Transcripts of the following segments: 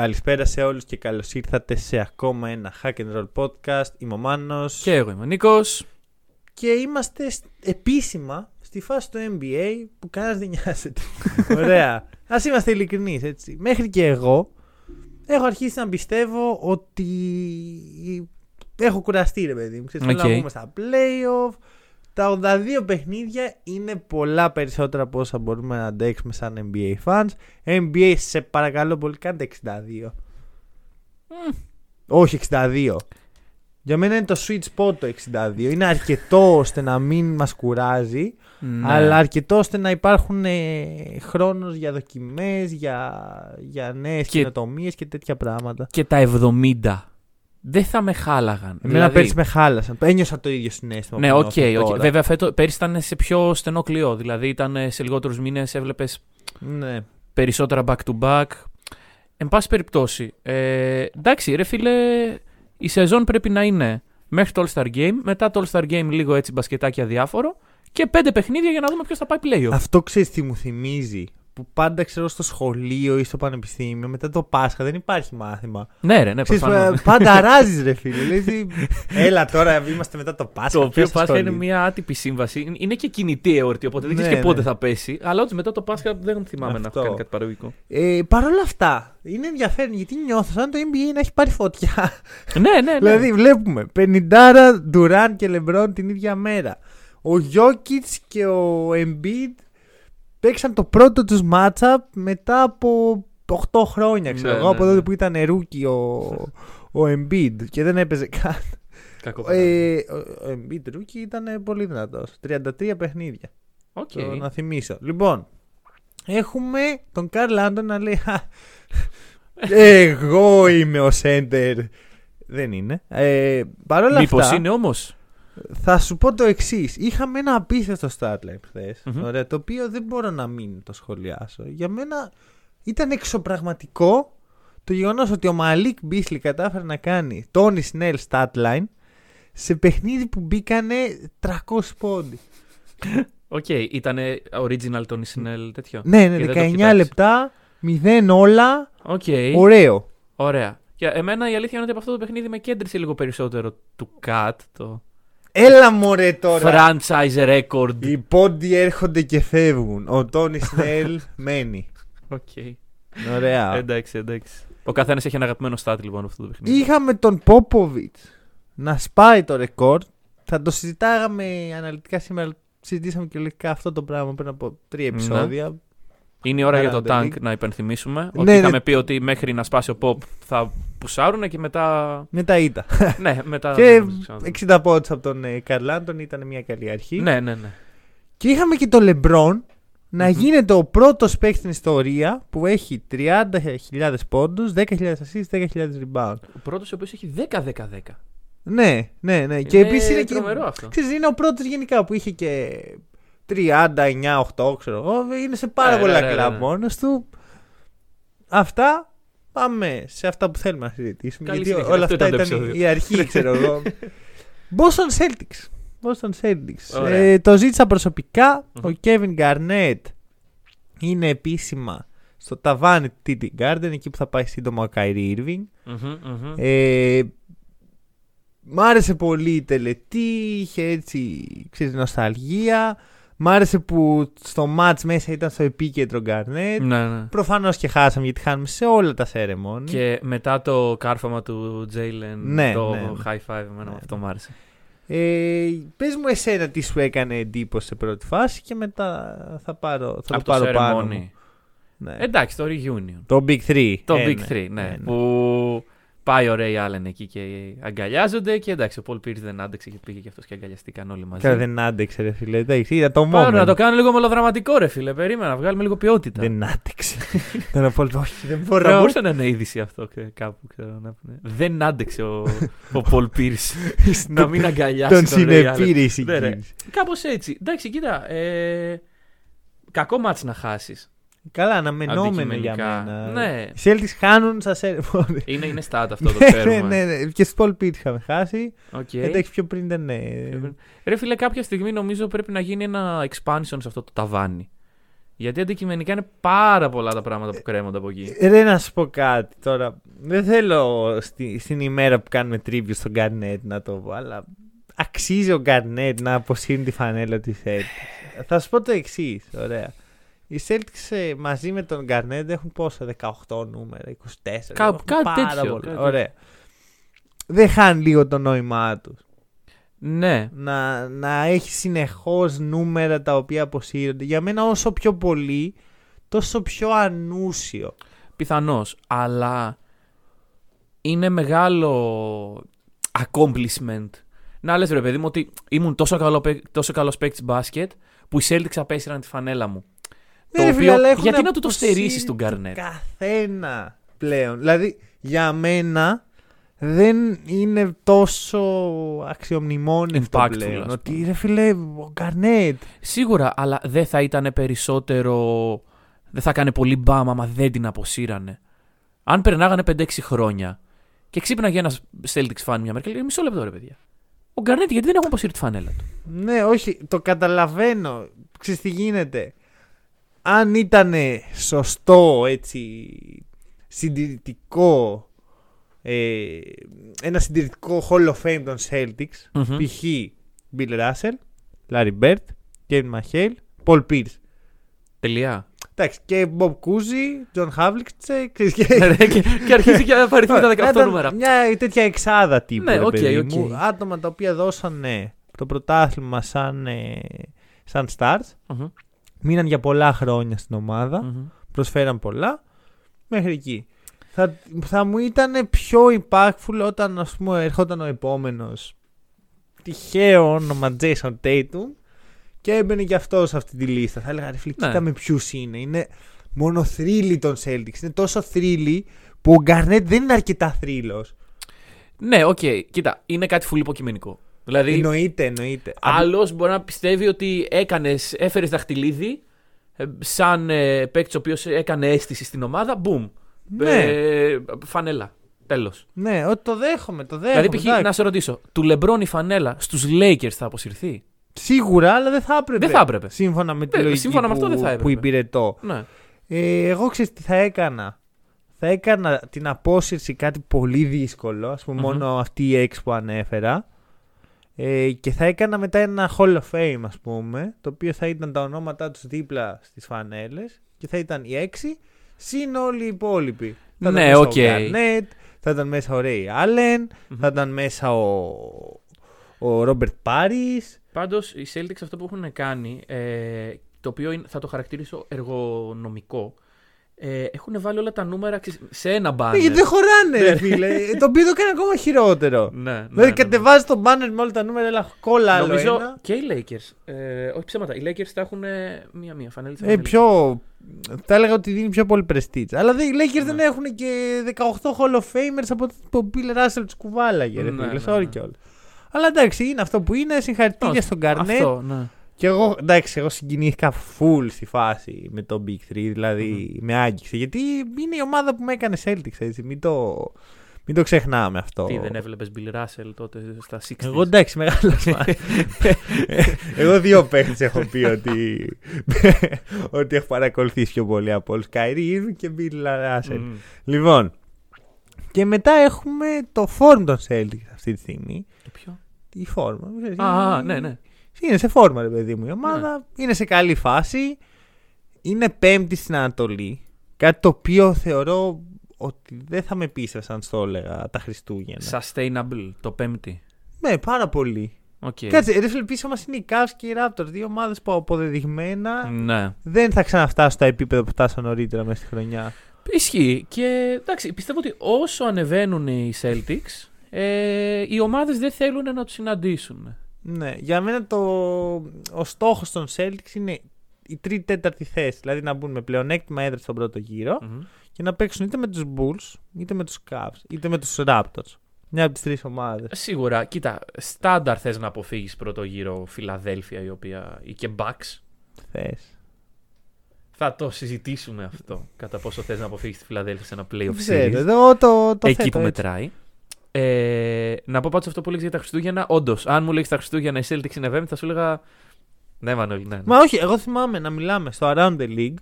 Καλησπέρα σε όλους και καλώς ήρθατε σε ακόμα ένα Hack and Roll podcast. Είμαι ο Μάνος Και εγώ είμαι ο Νίκος. και είμαστε σ- επίσημα στη φάση του NBA που κανένας δεν νοιάζεται. Ωραία. Ας είμαστε ειλικρινείς έτσι. Μέχρι και εγώ έχω αρχίσει να πιστεύω ότι έχω κουραστεί ρε παιδί μου. Ξέρεις, θέλω Οκ. να πούμε στα playoff. Τα 82 παιχνίδια είναι πολλά περισσότερα από όσα μπορούμε να αντέξουμε σαν NBA fans. NBA σε παρακαλώ πολύ κάντε 62. Όχι 62. Για μένα είναι το sweet spot το 62. Είναι αρκετό ώστε να μην μας κουράζει, Ναι. αλλά αρκετό ώστε να υπάρχουν ε, χρόνος για δοκιμές, για, για νέες Και- καινοτομίες και τέτοια πράγματα. Και τα 70 δεν θα με χάλαγαν. Εμένα Δηλαδή- πέρσι με χάλασαν. Ένιωσα το ίδιο συναίσθημα. Ναι, που οκ, νιώθω οκ. τώρα. Βέβαια, φέτος, πέρυσι ήταν σε πιο στενό κλοιό. Δηλαδή, ήταν σε λιγότερους μήνες, έβλεπες Ναι. περισσότερα back to back. Εν πάση περιπτώσει, ε, εντάξει, ρε φίλε, η σεζόν πρέπει να είναι μέχρι το All-Star Game, μετά το All-Star Game λίγο έτσι μπασκετάκι αδιάφορο και πέντε παιχνίδια για να δούμε ποιος θα πάει playoff. Αυτό ξέρεις τι μου θυμίζει. Που πάντα ξέρω στο σχολείο ή στο πανεπιστήμιο, μετά το Πάσχα δεν υπάρχει μάθημα. ναι, ρε, ναι, Ξέρεις, προφανώς. ε, πάντα ράζει, ρε φίλε. Λες, τι- Έλα τώρα, είμαστε μετά το Πάσχα. Το οποίο ποιος Πάσχα είναι ασχολείται. μια άτυπη σύμβαση. Είναι- Είναι και κινητή εορτή, οπότε δεν Ναι, ξέρει και πότε ναι. θα πέσει. Αλλά όντως μετά το Πάσχα δεν θυμάμαι να Αυτό. έχω κάνει κάτι παραγωγικό. Ε, Παρ' όλα αυτά, είναι ενδιαφέρον γιατί νιώθω σαν το NBA να έχει πάρει φωτιά. ναι, ναι, ναι. δηλαδή, βλέπουμε 50 Ντουράντ και Λεμπρόν την ίδια μέρα. Ο Γιόκιτς και ο Embiid παίξαν το πρώτο τους matchup μετά από 8 χρόνια, ξέρω Ναι, εγώ, ναι, από ναι. τότε που ήταν rookie ο, ο Embiid και δεν έπαιζε καν. Κακό παράδειγμα. Ε, ο ο Embiid rookie ήταν πολύ δυνατός. 33 παιχνίδια. Οκ. Το να θυμίσω. Λοιπόν, έχουμε τον Καρλ Άντονι να λέει «Α, Εγώ είμαι ο Σέντερ. Δεν είναι. Ε, Παρ' όλα Μήπως αυτά, είναι όμως; Θα σου πω το εξής. Είχαμε ένα απίστευτο statline χθες. Μμμ. Ωραία, το οποίο δεν μπορώ να μην το σχολιάσω. Για μένα ήταν εξωπραγματικό το γεγονός ότι ο Μαλίκ Μπίσλι κατάφερε να κάνει Τόνι Σνέλ statline σε παιχνίδι που μπήκανε 300 πόντι. Οκ, ήταν original Tony Snell τέτοιο. Ναι, ναι, Και δεν το 19 έχω κοιτάξεις. λεπτά, 0 όλα, Οκ. ωραίο. Ωραία. Για εμένα η αλήθεια είναι ότι από αυτό το παιχνίδι με κέντρισε λίγο περισσότερο του KAT, το Έλα μωρέ τώρα. franchise record. Οι πόντοι έρχονται και φεύγουν. Ο Τόνι Σνέλ μένει. Οκ. Ωραία. Εντάξει, εντάξει. Ο καθένας έχει ένα αγαπημένο stat λοιπόν αυτό το παιχνίδι. Είχαμε τον Πόποβιτς να σπάει το ρεκόρ. Θα το συζητάγαμε αναλυτικά σήμερα. Συζητήσαμε και λογικά αυτό το πράγμα πριν από τρία Ναι. επεισόδια. Είναι η ώρα για το Around the tank league. να υπενθυμίσουμε. Ναι, ότι ναι. είχαμε πει ότι μέχρι να σπάσει ο Pop θα πουσάρουν και μετά. Μετά ήταν. ναι, μετά. και δεν θα ξαναδούμε. 60 πόντους από τον ε, Καρλ Άντονι ήταν μια καλή αρχή. Ναι, ναι, ναι. Και είχαμε και τον Λεμπρόν να Μμμ. γίνεται ο πρώτος παίκτη στην ιστορία που έχει 30.000 πόντους, 10.000 assists, 10.000 rebound. Ο πρώτος ο οποίος έχει 10-10-10. Ναι, ναι, ναι. Και Είναι επίσης είναι, και, τρομερό αυτό. ξέρεις, είναι ο πρώτος γενικά που είχε και 39-8, ξέρω εγώ. Είναι σε πάρα Ναι, πολλά ναι, ναι, κλαμπ ναι. μόνος του. Αυτά. Πάμε σε αυτά που θέλουμε να συζητήσουμε. Καλή γιατί συνέχεια. όλα Αυτό αυτά ήταν το ήταν επεισόδιο. η αρχή, ξέρω εγώ. Boston Celtics. Boston Celtics. Ωραία. Ε, το ζήτησα προσωπικά. Μμμ. Ο Kevin Garnett είναι επίσημα στο ταβάνι του TD Garden, εκεί που θα πάει σύντομα ο Kyrie Irving. Μμμ, μμμ. Ε, μ' άρεσε πολύ η τελετή, είχε έτσι ξέρεις, νοσταλγία. Μ' άρεσε που στο match μέσα ήταν στο επίκεντρο Garnett. Ναι, ναι. Προφανώς και χάσαμε γιατί χάνουμε σε όλα τα ceremony. Και μετά το κάρφαμα του Jalen, Ναι, το ναι, ναι. high five, εμένα Ναι. αυτό μου άρεσε. Ε, πες μου εσένα τι σου έκανε εντύπωση σε πρώτη φάση και μετά θα, πάρω, θα Από το πάρω πάνω. ceremony. μου. Ναι. Εντάξει, το reunion. το Big 3. Το Ε, Big ναι, 3, ναι. ναι, ναι. Που Πάει ο Ρέι Άλεν εκεί και αγκαλιάζονται και εντάξει, ο Πολ Πίρ δεν άντεξε και πήγε και αυτός και αγκαλιαστήκαν όλοι μαζί. Καλά, δεν άντεξε, ρε φίλε. Εντάξει, είδα το Πάνω moment. να το κάνω λίγο μελοδραματικό, ρε φίλε. Περίμενα να βγάλουμε λίγο ποιότητα. Δεν άντεξε. Τον Πολ, όχι, δεν Θα μπορώ. μπορούσε να είναι είδηση αυτό και κάπου. Ξέρω, να πούνε. Δεν άντεξε ο, ο Πολ Πίρ να μην αγκαλιάσει Τον τον Ray Allen. συνεπήρε η Ναι, ρε. συγκίνηση. Κάπως έτσι. Εντάξει, κοίτα. Ε, κακό μάτς να χάσεις. Καλά, αναμενόμενο για Αντικειμενικά. μένα. Ναι. Οι Celtics χάνουν σα έρευνα. Είναι, είναι stat αυτό, το ναι, ξέρουμε. ναι, ναι. Και στου Paul Pierce είχαμε χάσει. Οκ. Εντάξει, πιο πριν ήταν. ναι. Ρε φίλε, κάποια στιγμή νομίζω πρέπει να γίνει ένα expansion σε αυτό το ταβάνι. Γιατί αντικειμενικά είναι πάρα πολλά τα πράγματα που κρέμονται από εκεί. Ρε να σου πω κάτι τώρα. Δεν θέλω στη, στην ημέρα που κάνουμε tribute στον Garnett να το πω, αλλά αξίζει ο Garnett να αποσύρει τη φανέλα της Celtics. Θα σου πω το εξής. Ωραία. Οι Celtics ε, μαζί με τον Garnett έχουν πόσα, 18 νούμερα, 24. Κά- έχουν κάτι πάρα τέτοιο, πολλά. κάτι Ωραία. Δεν χάνει λίγο το νόημά τους. Ναι. Να, να έχει συνεχώς νούμερα τα οποία αποσύρονται. Για μένα, όσο πιο πολύ, τόσο πιο ανούσιο. Πιθανώς. Αλλά είναι μεγάλο accomplishment. Να λες ρε παιδί μου ότι ήμουν τόσο, καλό, παίκ- τόσο καλός παίκτης μπάσκετ που οι Celtics απέσυραν τη φανέλα μου. Ναι, Το ρε οποίο- φίλε, αλλά έχουν γιατί να του το αποσύρει στερήσεις τον Garnett? Καθένα πλέον. Δηλαδή, για μένα δεν είναι τόσο αξιομνημόνευτο Impactful, πλέον. ας Ότι ρε φίλε, ο Γκαρνέτ. Σίγουρα, αλλά δεν θα ήταν περισσότερο. Δεν θα έκανε πολύ μπάμα άμα δεν την αποσύρανε. Αν περνάγανε 5-6 χρόνια και ξύπναγε ένας Celtics fan μια μέρα και λέει Μισό λεπτό ρε παιδιά. Ο Γκαρνέτ γιατί δεν έχουν αποσύρει τη φανέλα του; Ναι, όχι, το καταλαβαίνω. Ξέρεις τι γίνεται; Αν ήταν σωστό, έτσι, συντηρητικό, ε, ένα συντηρητικό Hall of Fame των Celtics, Μμμ. π.χ. Bill Russell, Larry Bird, Kevin McHale, Paul Pierce. Τελεία. Εντάξει, και Bob Cousy, John Havlicek, ξέρεις, και... και, και αρχίζει και απαριθμεί τα 18 Να ήταν νούμερα. Μια τέτοια εξάδα τύπου. Ναι, ρε οκ, παιδί οκ. μου. Άτομα τα οποία δώσανε το πρωτάθλημα σαν, ε, σαν stars. Μμμ, Μείναν για πολλά χρόνια στην ομάδα. μμμ. Προσφέραν πολλά. Μέχρι εκεί. Θα, θα μου ήταν πιο impactful όταν ας πούμε ερχόταν ο επόμενος τυχαίο όνομα Jason Tatum και έμπαινε και αυτός σε αυτή τη λίστα. Θα έλεγα ρε φίλε, Ναι. κοίτα με ποιους είναι. Είναι μόνο θρύλοι των Celtics. Είναι τόσο θρύλοι που ο Garnett δεν είναι αρκετά θρύλος. Ναι, οκ. Κοίτα, είναι κάτι φουλ υποκειμενικό. Δηλαδή, Εννοείται, εννοείται. άλλος μπορεί να πιστεύει ότι έκανες, έφερες δαχτυλίδι ε, σαν ε, παίκτης ο οποίος έκανε αίσθηση στην ομάδα. Μπουμ. Ναι. Ε, φανέλα. Τέλος. Ναι, ότι το δέχομαι, το δέχομαι. Δηλαδή, π.χ. εντάξει. να σε ρωτήσω, του Λεμπρόν η φανέλα στους Lakers θα αποσυρθεί; Σίγουρα, αλλά δεν θα έπρεπε. Δεν θα έπρεπε. Σύμφωνα με τη Ε, λογική σύμφωνα με που, αυτό δεν θα έπρεπε. που υπηρετώ. Ναι. Ε, εγώ ξέρω τι θα έκανα. Θα έκανα την απόσυρση κάτι πολύ δύσκολο, ας πούμε Μμμ. μόνο αυτή η έξι που ανέφερα. Ε, και θα έκανα μετά ένα Hall of Fame, ας πούμε, το οποίο θα ήταν τα ονόματά τους δίπλα στις φανέλες και θα ήταν οι έξι, συν όλοι οι υπόλοιποι. Θα Ναι, ήταν μέσα οκ. ο Garnett, θα ήταν μέσα ο Ray Allen, Μμμ. θα ήταν μέσα ο, ο Robert Parish. Πάντως, οι Celtics αυτό που έχουν κάνει, ε, το οποίο είναι- θα το χαρακτηρίσω εργονομικό, ε, έχουν βάλει όλα τα νούμερα ξέρεις, σε ένα banner. Ε, γιατί δεν χωράνε, ρε φίλε. το οποίο το κάνει ακόμα χειρότερο. Ναι, ναι, Δηλαδή ναι, κατεβάζει το banner με όλα τα νούμερα, έλα κόλλα άλλο Νομίζω ένα. και οι Lakers. Ε, όχι ψέματα. Οι Lakers θα έχουν ε, μία-μία φανέλη. Ε, πιο. Θα έλεγα ότι δίνει πιο πολύ prestige. Αλλά δε- οι Lakers δεν Ναι. έχουν και 18 Hall of Famers από το που ο Bill Russell τους κουβάλαγε. Ρε Ναι, φίλε, ναι, sorry ναι. κιόλας. Αλλά εντάξει, είναι αυτό που είναι. Συγχαρητήρια στον Garnett. Αυτό, ναι. Και εγώ, εντάξει, εγώ συγκινήθηκα full στη φάση με το Big 3, δηλαδη με άγγιξε. Γιατί είναι η ομάδα που με έκανε Celtics, έτσι. Μην το, μην το ξεχνάμε αυτό. Τι δεν έβλεπες Bill Russell τότε στα 60 Εγώ εντάξει, μεγάλος φαν. Εγώ δύο παίχτε έχω πει ότι, ότι έχω παρακολουθήσει πιο πολύ από όλους. Καϊρή Irving και Bill Russell. Μμμ. Λοιπόν, και μετά έχουμε το form των Celtics αυτή τη στιγμή. Το ποιο; Η φόρμα. μην ξέρεις, Α, α, είναι- ναι, ναι. Είναι σε φόρμα, ρε παιδί μου, η ομάδα. Είναι σε καλή φάση. Είναι πέμπτη στην Ανατολή. Κάτι το οποίο θεωρώ ότι δεν θα με πείσαι αν στο έλεγα τα Χριστούγεννα. Sustainable, το πέμπτη. Ναι, πάρα πολύ. Οκ. Κάτσε, ρε φίλε, πίσω μας είναι οι Cavs και οι Raptors. Δύο ομάδες που αποδεδειγμένα Ναι. δεν θα ξαναφτάσουν στα επίπεδα που φτάσαν νωρίτερα μέσα στη χρονιά. Ισχύει. Και εντάξει, πιστεύω ότι όσο ανεβαίνουν οι Celtics, ε, οι ομάδες δεν θέλουν να τους συναντήσουν. Ναι, για μένα το, ο στόχος των Celtics είναι η τρίτη-τέταρτη θέση. Δηλαδή να μπουν με πλεονέκτημα έδρα στον πρώτο γύρο Μμμ. και να παίξουν είτε με τους Bulls, είτε με τους Cavs, είτε με τους Raptors. Μια από τις τρεις ομάδες. Σίγουρα, κοίτα, στάνταρ θες να αποφύγεις πρώτο γύρο Φιλαδέλφια η οποία, ή και Bucks. Θες. Θα το συζητήσουμε αυτό. Κατά πόσο θες να αποφύγεις τη Φιλαδέλφια σε ένα playoff Ξέρω, series. εδώ το, το Εκεί θέτω που έτσι. μετράει. Ε, να πω πάντως αυτό που λέγει για τα Χριστούγεννα. Όντως, αν μου λέγεις τα Χριστούγεννα η Celtics είναι Βέμπτη, θα σου έλεγα. Ναι, Μανώλη, ναι. ναι. Μα όχι, εγώ θυμάμαι να μιλάμε στο Around the League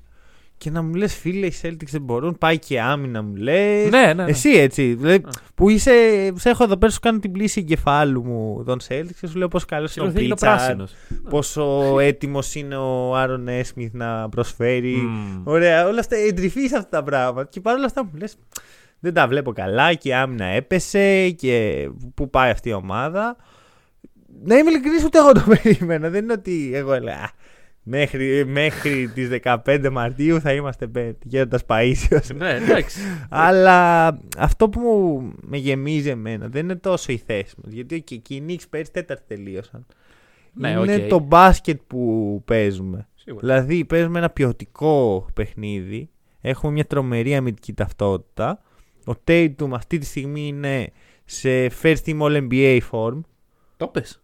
και να μου λες φίλε, οι Celtics δεν μπορούν. Πάει και άμυνα, μου λες. ναι, ναι, ναι. Εσύ έτσι. Δηλαδή, Α. που είσαι, σε έχω εδώ πέρα, σου κάνω την πλήση εγκεφάλου μου των Celtics και σου λέω πόσο καλό είναι ο Σίγουρα είναι ο Πίτσαρ, πράσινος. πόσο έτοιμος είναι ο Άρον Έσμιθ να προσφέρει. Mm. Ωραία, όλα αυτά εντρυφείς αυτά τα πράγματα. Και παρόλα αυτά μου λες, δεν τα βλέπω καλά και η άμυνα έπεσε και πού πάει αυτή η ομάδα. Να είμαι ειλικρινής, ούτε εγώ το περίμενα. Δεν είναι ότι εγώ έλεγα. «Α, Μέχρι, μέχρι τις 15 Μαρτίου θα είμαστε πέμπτη, γέροντας Παΐσιος. ναι, εντάξει. Αλλά αυτό που μου με γεμίζει εμένα δεν είναι τόσο η θέση μας. Γιατί και οι Knicks πέρυσι τέταρτη τελείωσαν. Ναι, είναι οκ. το μπάσκετ που παίζουμε. Σίγουρα. Δηλαδή παίζουμε ένα ποιοτικό παιχνίδι. Έχουμε μια τρομερή αμυντική ταυτότητα. Ο Tatum αυτή τη στιγμή είναι σε first team all NBA form. Το πες.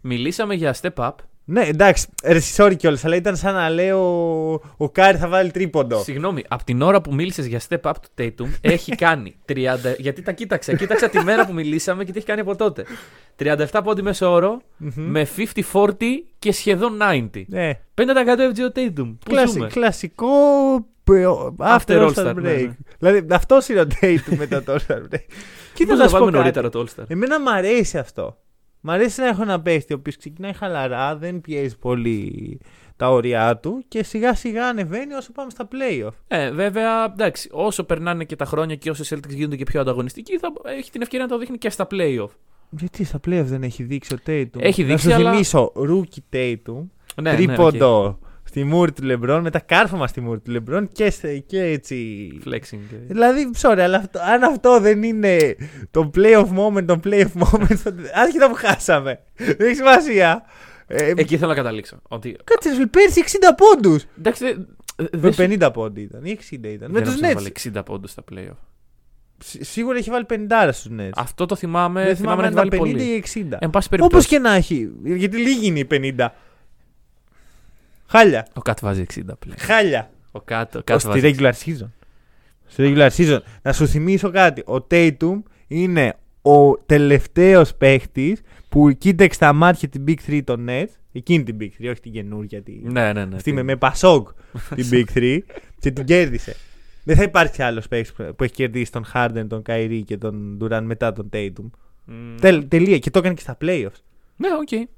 Μιλήσαμε για step up. Ναι, εντάξει, ρε, sorry κιόλας, αλλά ήταν σαν να λέω ο Κάρι θα βάλει τρίποντο. Συγγνώμη, από την ώρα που μίλησες για step up του Tatum, έχει κάνει 30. Γιατί τα κοίταξα. Κοίταξα τη μέρα που μιλήσαμε και τι έχει κάνει από τότε. 37 πόντοι μέσο όρο, Μμμ. με 50-40 και σχεδόν 90. Ναι, 50% FG ο Tatum. Πού Κλασι- ζούμε; κλασικό ε, ο- after After All-Star All-Star, break. ναι, ναι. Δηλαδή αυτός είναι ο Tatum μετά το All-Star break. Κοίτα Πώς να να σου πω πάμε κάτι. νωρίτερα το All-Star. Εμένα μου αρέσει αυτό. Μ' αρέσει να έχω ένα παίχτη ο οποίος ξεκινάει χαλαρά, δεν πιέζει πολύ τα όρια του και σιγά σιγά ανεβαίνει όσο πάμε στα playoff. Ε, βέβαια, εντάξει, όσο περνάνε και τα χρόνια και όσο οι Celtics γίνονται και πιο ανταγωνιστικοί, θα έχει την ευκαιρία να το δείχνει και στα playoff. Γιατί στα playoff δεν έχει δείξει ο Tatum; Έχει δείξει, να σου αλλά- θυμίσω, rookie Tatum, Ναι, τρίποντο στη μούρη του Λεμπρόν, μετά κάρφωμα στη μούρη του Λεμπρόν και, σε- και έτσι. Ναι, flexing. Δηλαδή, sorry, αλλά αυτό, αν αυτό δεν είναι το playoff moment, το playoff moment, τότε- άσχετα που χάσαμε. δεν έχει σημασία. Ε, Εκεί θέλω να καταλήξω. Ότι, Κάτσε, ρε φίλε, πέρσι 60 πόντους. εντάξει, δεν- Με δεν σου- 50 πόντοι ήταν, ή 60 ήταν. Με δεν τους νομίζω να Nets. βάλει 60 πόντους στα playoff. Σι- Σίγουρα έχει βάλει 50 στους Nets. Αυτό το θυμάμαι. δεν θυμάμαι θυμάμαι να αν έχει ήταν βάλει 50 πολύ. ή 60. Εν πάση Όπως περιπτώσει. και να έχει. Γιατί λίγοι είναι οι 50. Χάλια. Ο Κάτ βάζει 60 πλέον. Χάλια. Ο Κάτ, ο Ως Κάτ στη βάζει. regular season. Στη regular season. Να σου θυμίσω κάτι. Ο Tatum είναι ο τελευταίος παίχτης που κοίταξε στα μάτια την Big 3 των Nets. Εκείνη την Big 3, όχι την καινούργια. Τη... Ναι, ναι, ναι. Αυτή με, με Πασόκ την Big 3 και την κέρδισε. Δεν θα υπάρξει άλλος παίχτης που έχει κερδίσει τον Harden, τον Kyrie και τον Durant μετά τον Tatum. Μμ. Τελ, τελεία. Και το έκανε και στα playoffs. Ναι, OK.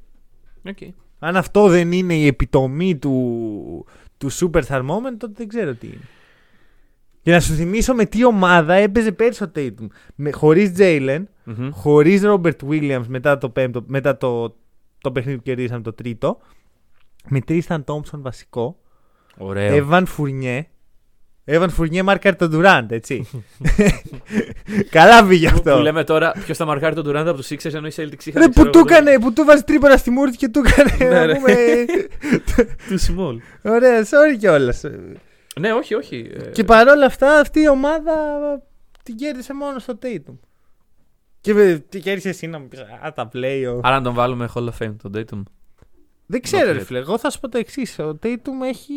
OK. Αν αυτό δεν είναι η επιτομή του, του Superstar Moment, τότε δεν ξέρω τι είναι. Και να σου θυμίσω με τι ομάδα έπαιζε πέρσι ο Tatum. Με, χωρίς Jalen, Μμμ. χωρίς Robert Williams μετά το, πέμπτο, μετά το, το παιχνίδι που κερδίσαμε το τρίτο. Με Tristan Thompson βασικό. Ωραίο. Evan Fournier. Evan Fournier μάρκαρε τον Durant, έτσι. Καλά πήγε αυτό. Που λέμε τώρα ποιος θα μαρκάρει τον Durant από τους Sixers ενώ οι Celtics είχαν. Ρε, ξέρω που του εγώ, έκανε, που του βάζει τρίπονα στη μούρη του και του έκανε. Ναι, να ρε. πούμε, Too small. Ωραία, sorry κιόλας. Ναι, όχι, όχι. Ε, Και παρόλα αυτά αυτή η ομάδα την κέρδισε μόνο στο Tatum. Και με- τι κέρδισε εσύ να μου πεις Α, τα play. Άρα να τον βάλουμε Hall of Fame τον Tatum. Δεν ξέρω, Not ρε yet. φίλε. Εγώ θα σου πω το εξής. Ο Tatum έχει.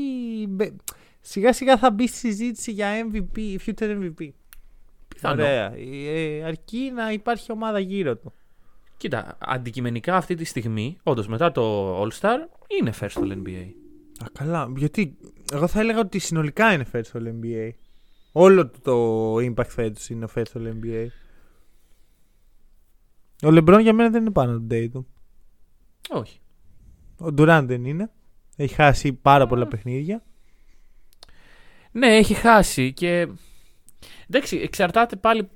Μπε- Σιγά σιγά θα μπει στη συζήτηση για MVP, future MVP. Πιθανό. Ωραία. Ε, αρκεί να υπάρχει ομάδα γύρω του. Κοίτα, αντικειμενικά αυτή τη στιγμή, όντως μετά το All Star, είναι first στο NBA. Α, καλά. Γιατί εγώ θα έλεγα ότι συνολικά είναι first στο NBA. Όλο το impact φέτος είναι first στο NBA. Ο LeBron για μένα δεν είναι πάνω από τον Tatum. Όχι. Ο Durant δεν είναι. Έχει χάσει πάρα πολλά παιχνίδια. Ναι, έχει χάσει και. Εντάξει, εξαρτάται πάλι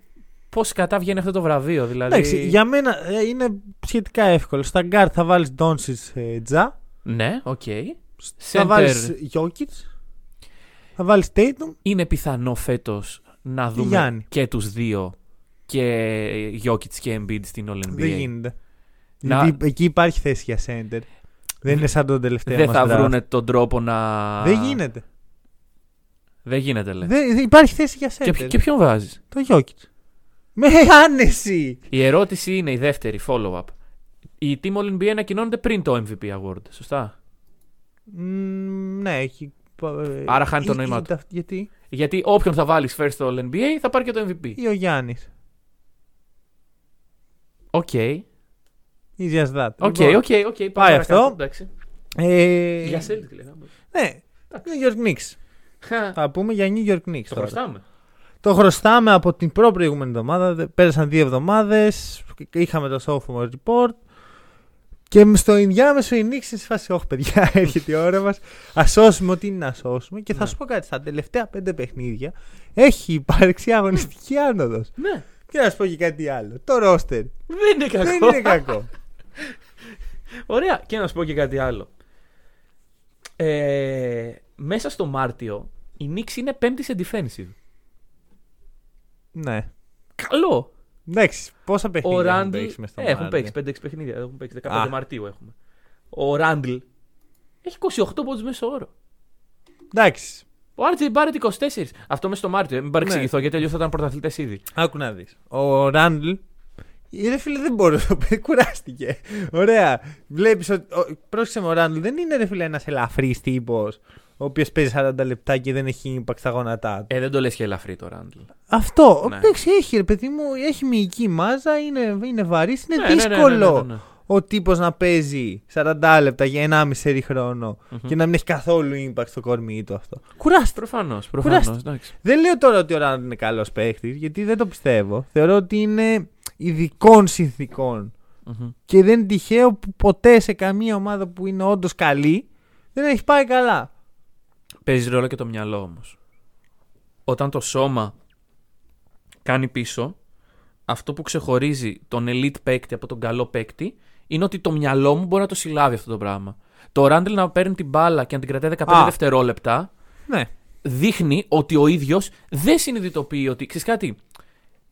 πώς κατά βγαίνει αυτό το βραβείο. Δηλαδή... Εντάξει, για μένα ε, είναι σχετικά εύκολο. Στα γκάρ θα βάλεις Doncic ε, Ja. Ναι, οκ. Θα Center. βάλεις Jokic. Θα βάλεις Tatum. Είναι πιθανό φέτος να δούμε Γιάννη. και τους δύο και Jokic και Embiid στην All NBA. Δεν γίνεται. Να- Γιατί εκεί υπάρχει θέση για center. Δεν είναι σαν τον τελευταίο Δεν μας θα draft. βρούνε τον τρόπο να. Δεν γίνεται. Δεν γίνεται, λέει. Δεν, δεν υπάρχει θέση για center. Και, ποιο- και ποιον βάζεις; Το Jokic. Με άνεση. Η ερώτηση είναι η δεύτερη follow-up. Η Team All NBA ανακοινώνεται πριν το MVP Award. Σωστά; Μ, ναι, έχει. ε, Άρα χάνει το ή- νόημά ή του. τα- Γιατί; Γιατί όποιον θα βάλεις first στο All NBA θα πάρει και το MVP. Ή ο Γιάννης. Οκ. Ή just that. Οκ, Λοιπόν, οκ, οκ. πάμε Πάει παρακάτω, αυτό. Εντάξει. ε, Για Celtic λέγαμε. Ναι, New York Knicks. Χα, Θα πούμε για New York Knicks. Το τώρα. χρωστάμε. Το χρωστάμε από την προ-προηγούμενη εβδομάδα. Δε- Πέρασαν δύο εβδομάδες. Είχαμε το sophomore report. Και στο ενδιάμεσο η Knicks είναι σε φάση, Όχι, παιδιά, έρχεται η ώρα μας. Α σώσουμε ό,τι είναι να σώσουμε. Και θα Ναι. σου πω κάτι. Στα τελευταία πέντε παιχνίδια έχει υπάρξει αγωνιστική άνοδος. Ναι. Και να σου πω και κάτι άλλο. Το roster Δεν είναι κακό. δεν είναι κακό. Ωραία. Και να σου πω και κάτι άλλο. Ε, μέσα στο Μάρτιο η Knicks είναι πέμπτη σε defensive. ναι. Καλό. Εντάξει, πόσα Ο παιχνίδια έχουν Ράντλ. παίξει μες στο Έχουν Μάρτιο. παίξει 5-6 παιχνίδια. Έχουν παίξει 15 Α. Μαρτίου έχουμε. Ο Ράντλ έχει 28 πόντους μέσω όρο. Εντάξει, Ο RJ Barrett 24. Αυτό μέσα στο Μάρτιο. Ε, Μην παρεξηγηθώ Ναι. γιατί αλλιώς θα ήταν πρωταθλητές ήδη. άκου να δεις. Ο Ράντλ, ρε φίλε δεν μπορεί να το πει, κουράστηκε. Ωραία. Βλέπεις ότι, ο- πρόσεξε με ο Ράντλ δεν είναι ρε φίλε ένας ελαφρύς τύπος, ο οποίος παίζει 40 λεπτά και δεν έχει impact στα γόνατά του. Ε, δεν το λες και ελαφρύ το Ράντλ. Αυτό, Ναι. εντάξει έχει ρε παιδί μου, έχει μυϊκή μάζα, είναι, είναι βαρύς, είναι Ναι, ναι, ναι, δύσκολο ναι, ναι, ναι, ναι. ο τύπος να παίζει 40 λεπτά για 1,5 χρόνο Μμμ. και να μην έχει καθόλου impact στο κορμί του αυτό. Κουράστηκε. Προφανώς. Κουράστηκε. Προφανώ. Δεν λέω τώρα ότι ο Ράντ είναι καλός παίχτης, γιατί δεν το πιστεύω. Θεωρώ ότι είναι ειδικών συνθήκων. Και δεν είναι τυχαίο που ποτέ σε καμία ομάδα που είναι όντως καλή δεν έχει πάει καλά. Παίζει ρόλο και το μυαλό όμως. Όταν το σώμα κάνει πίσω, αυτό που ξεχωρίζει τον elite παίκτη από τον καλό παίκτη είναι ότι το μυαλό μου μπορεί να το συλλάβει αυτό το πράγμα. Το Ράντλ να παίρνει την μπάλα και να την κρατάει 15 Α. δευτερόλεπτα Ναι. δείχνει ότι ο ίδιος δεν συνειδητοποιεί ότι. ξέρεις κάτι.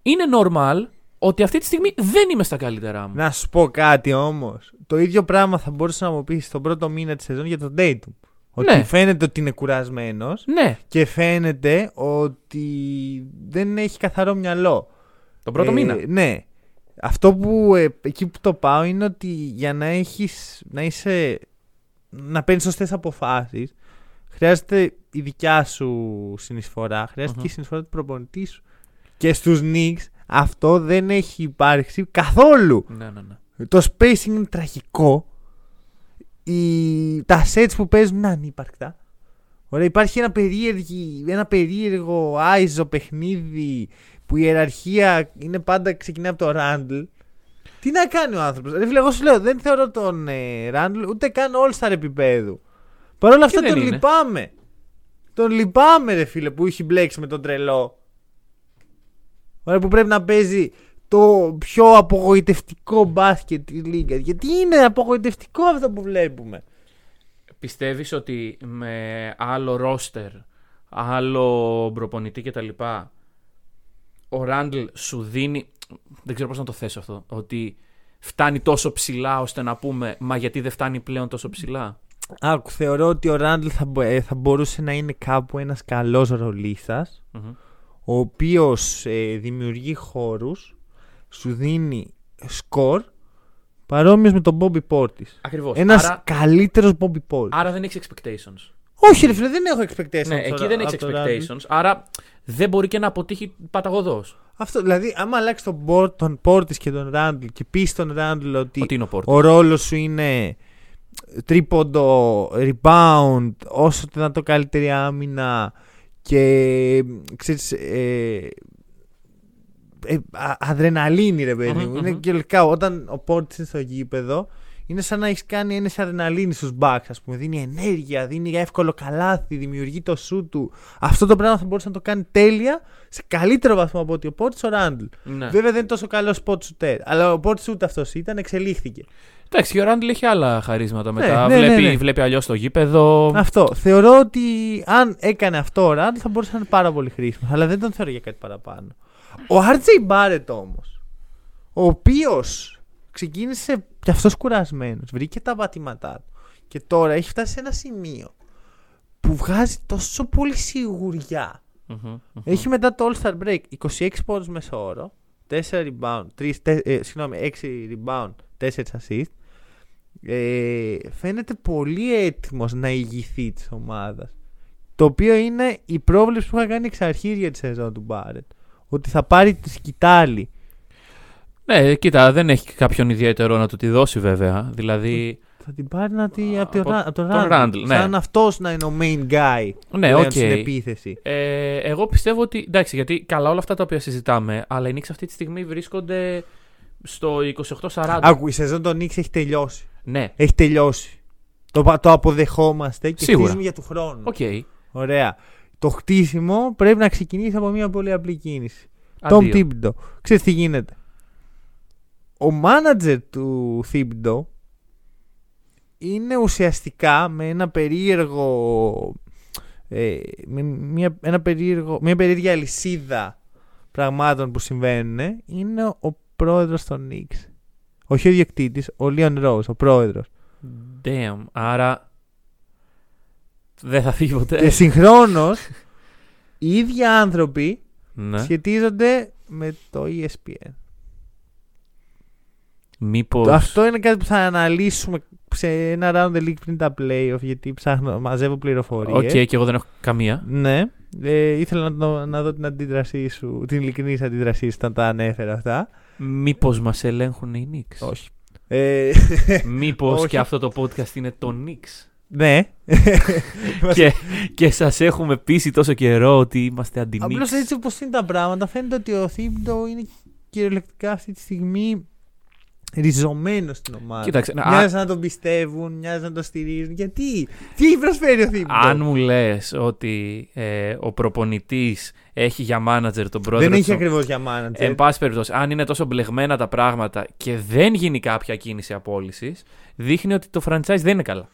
Είναι normal ότι αυτή τη στιγμή δεν είμαι στα καλύτερά μου. Να σου πω κάτι όμως. Το ίδιο πράγμα θα μπορούσε να μου πεις στον πρώτο μήνα της σεζόν για τον Dayton. Ότι Ναι. φαίνεται ότι είναι κουρασμένος Ναι, και φαίνεται ότι δεν έχει καθαρό μυαλό. τον πρώτο Ε, μήνα. Ναι. Αυτό που ε, εκεί που το πάω είναι ότι για να έχεις, να είσαι, να παίρνεις σωστές αποφάσεις χρειάζεται η δικιά σου συνεισφορά, χρειάζεται Μμμ. και η συνεισφορά του προπονητή σου. Και στους Knicks αυτό δεν έχει υπάρξει καθόλου. Ναι, ναι, ναι. Το spacing είναι τραγικό. Οι... Τα sets που παίζουν είναι ανύπαρκτα. Ωραία, υπάρχει ένα, περίεργη, ένα περίεργο άιζο παιχνίδι που η ιεραρχία είναι πάντα ξεκινάει από το Ράντλ. Τι να κάνει ο άνθρωπος; Ρε φίλε, εγώ σου λέω, δεν θεωρώ τον ε, Ράντλ ούτε καν all-star επίπεδου. Παρ' όλα αυτά δεν τον είναι; λυπάμαι. Τον λυπάμαι, ρε φίλε, που έχει μπλέξει με τον τρελό. Ωραία, που πρέπει να παίζει το πιο απογοητευτικό μπάσκετ της λίγας. Γιατί είναι απογοητευτικό αυτό που βλέπουμε. Πιστεύεις ότι με άλλο ρόστερ, άλλο προπονητή κτλ. Ο Ράντλ σου δίνει. Δεν ξέρω πώς να το θέσω αυτό. Ότι φτάνει τόσο ψηλά ώστε να πούμε Μα γιατί δεν φτάνει πλέον τόσο ψηλά. Άκου, θεωρώ ότι ο Ράντλ θα, μπο- ε, θα μπορούσε να είναι κάπου ένας καλός ρολίστας Μμμ. ο οποίος ε, δημιουργεί χώρους σου δίνει σκορ παρόμοιος με τον Bobby Portis. Ακριβώς. Ένας Άρα, καλύτερος Bobby Portis. άρα δεν έχει expectations. Όχι ρε φίλε, δεν έχω expectations. ναι, από εκεί το- δεν έχει από το Randle. expectations. Άρα δεν μπορεί και να αποτύχει παταγωδός. Αυτό, δηλαδή, άμα αλλάξει τον, Bor- τον Portis και τον Randle και πεις στον Randle ότι Ότι είναι ο Πόρτο. ο ρόλος σου είναι τρίποντο, rebound, όσο το δυνατό καλύτερη άμυνα και ξέρεις, ε, ε, α- αδρεναλίνη ρε παιδί Μμμ, μου. Είναι μμμ. και λογικά όταν ο Πόρτις είναι στο γήπεδο Είναι σαν να έχεις κάνει ένα αδρεναλίνη στους Bucks, ας πούμε. Δίνει ενέργεια, δίνει εύκολο καλάθι, δημιουργεί το σου του. Αυτό το πράγμα θα μπορούσε να το κάνει τέλεια σε καλύτερο βαθμό από ότι ο Portis ο Ράντλ. Ναι. Βέβαια δεν είναι τόσο καλό spot shooter. Αλλά ο Portis ούτε αυτός ήταν, εξελίχθηκε. Εντάξει, και ο Ράντλ έχει άλλα χαρίσματα μετά. ναι, ναι, βλέπει, ναι. βλέπει αλλιώς το γήπεδο. Αυτό. Θεωρώ ότι αν έκανε αυτό ο Ράντλ θα μπορούσε να είναι πάρα πολύ χρήσιμο. Αλλά δεν τον θεωρώ για κάτι παραπάνω. Ο RJ Barrett όμως, ο οποίος ξεκίνησε κι αυτός κουρασμένος, βρήκε τα πατήματά του και τώρα έχει φτάσει σε ένα σημείο που βγάζει τόσο πολύ σιγουριά. Μμμ, μμμ. Έχει μετά το All Star Break 26 πόντους μέσω όρο, 4 rebound, 3, ε, συγγνώμη, 6 rebound, 4 assist. Ε, φαίνεται πολύ έτοιμος να ηγηθεί της ομάδας. Το οποίο είναι η πρόβλεψη που είχα κάνει εξ αρχής για τη σεζόν του Μπάρετ. Ότι θα πάρει τη σκητάλη. Ναι, κοίτα, δεν έχει κάποιον ιδιαίτερο να του τη δώσει βέβαια. Δηλαδή. Θα την πάρει να τη, Α, από, το, από Ρα- από τον τον Randle. Randle, ναι. Σαν αυτός να είναι ο main guy Ναι, πλέον οκ. στην επίθεση. Ε, εγώ πιστεύω ότι. Εντάξει, γιατί καλά όλα αυτά τα οποία συζητάμε, αλλά οι Knicks αυτή τη στιγμή βρίσκονται στο 28-40. Άκου, η σεζόν των Knicks έχει τελειώσει. Ναι, Έχει τελειώσει. Το, πα- το αποδεχόμαστε και Σίγουρα. χτίζουμε για του χρόνου. οκ. Ωραία. Το χτίσιμο πρέπει να ξεκινήσει από μια πολύ απλή κίνηση. Tom Αντίο. Thibodeau. Ξέρεις τι γίνεται. Ο μάνατζερ του Thibodeau είναι ουσιαστικά με ένα περίεργο ε, με μια, ένα περίεργο, μια περίεργη αλυσίδα πραγμάτων που συμβαίνουν είναι ο πρόεδρος των Knicks. Όχι ο διοκτήτης, ο Leon Rose, ο πρόεδρος. Damn. Άρα. Δεν θα φύγει ποτέ. Και συγχρόνως οι ίδιοι άνθρωποι ναι. σχετίζονται με το E ESPN. Μήπως. Αυτό είναι κάτι που θα αναλύσουμε σε ένα round the league πριν τα playoff γιατί ψάχνω, μαζεύω πληροφορίες. Οκ, και εγώ δεν έχω καμία. Ναι. Ε, ήθελα να, το- να δω την αντίδρασή σου, την ειλικρινής αντίδρασή σου όταν τα ανέφερα αυτά. Μήπως μας ελέγχουν οι Knicks; Όχι. Ε, Μήπως Όχι. και αυτό το podcast είναι το Knicks; Ναι. και και σας έχουμε πείσει τόσο καιρό ότι είμαστε Απλώς αντι-Knicks. έτσι όπως είναι τα πράγματα φαίνεται ότι ο Θήμπτο είναι κυριολεκτικά αυτή τη στιγμή ριζωμένος στην ομάδα. Κοίταξε, να- Μοιάζει να τον πιστεύουν, μοιάζει να τον στηρίζουν. Γιατί, τι έχει προσφέρει ο Θήμπτο. Αν μου λες ότι ε, ο προπονητής έχει για μάνατζερ τον πρόεδρο. Δεν έχει του- ακριβώς για manager. Εν πάση περιπτώσει, αν είναι τόσο μπλεγμένα τα πράγματα και δεν γίνει κάποια κίνηση απόλυσης, δείχνει ότι το franchise δεν είναι καλά.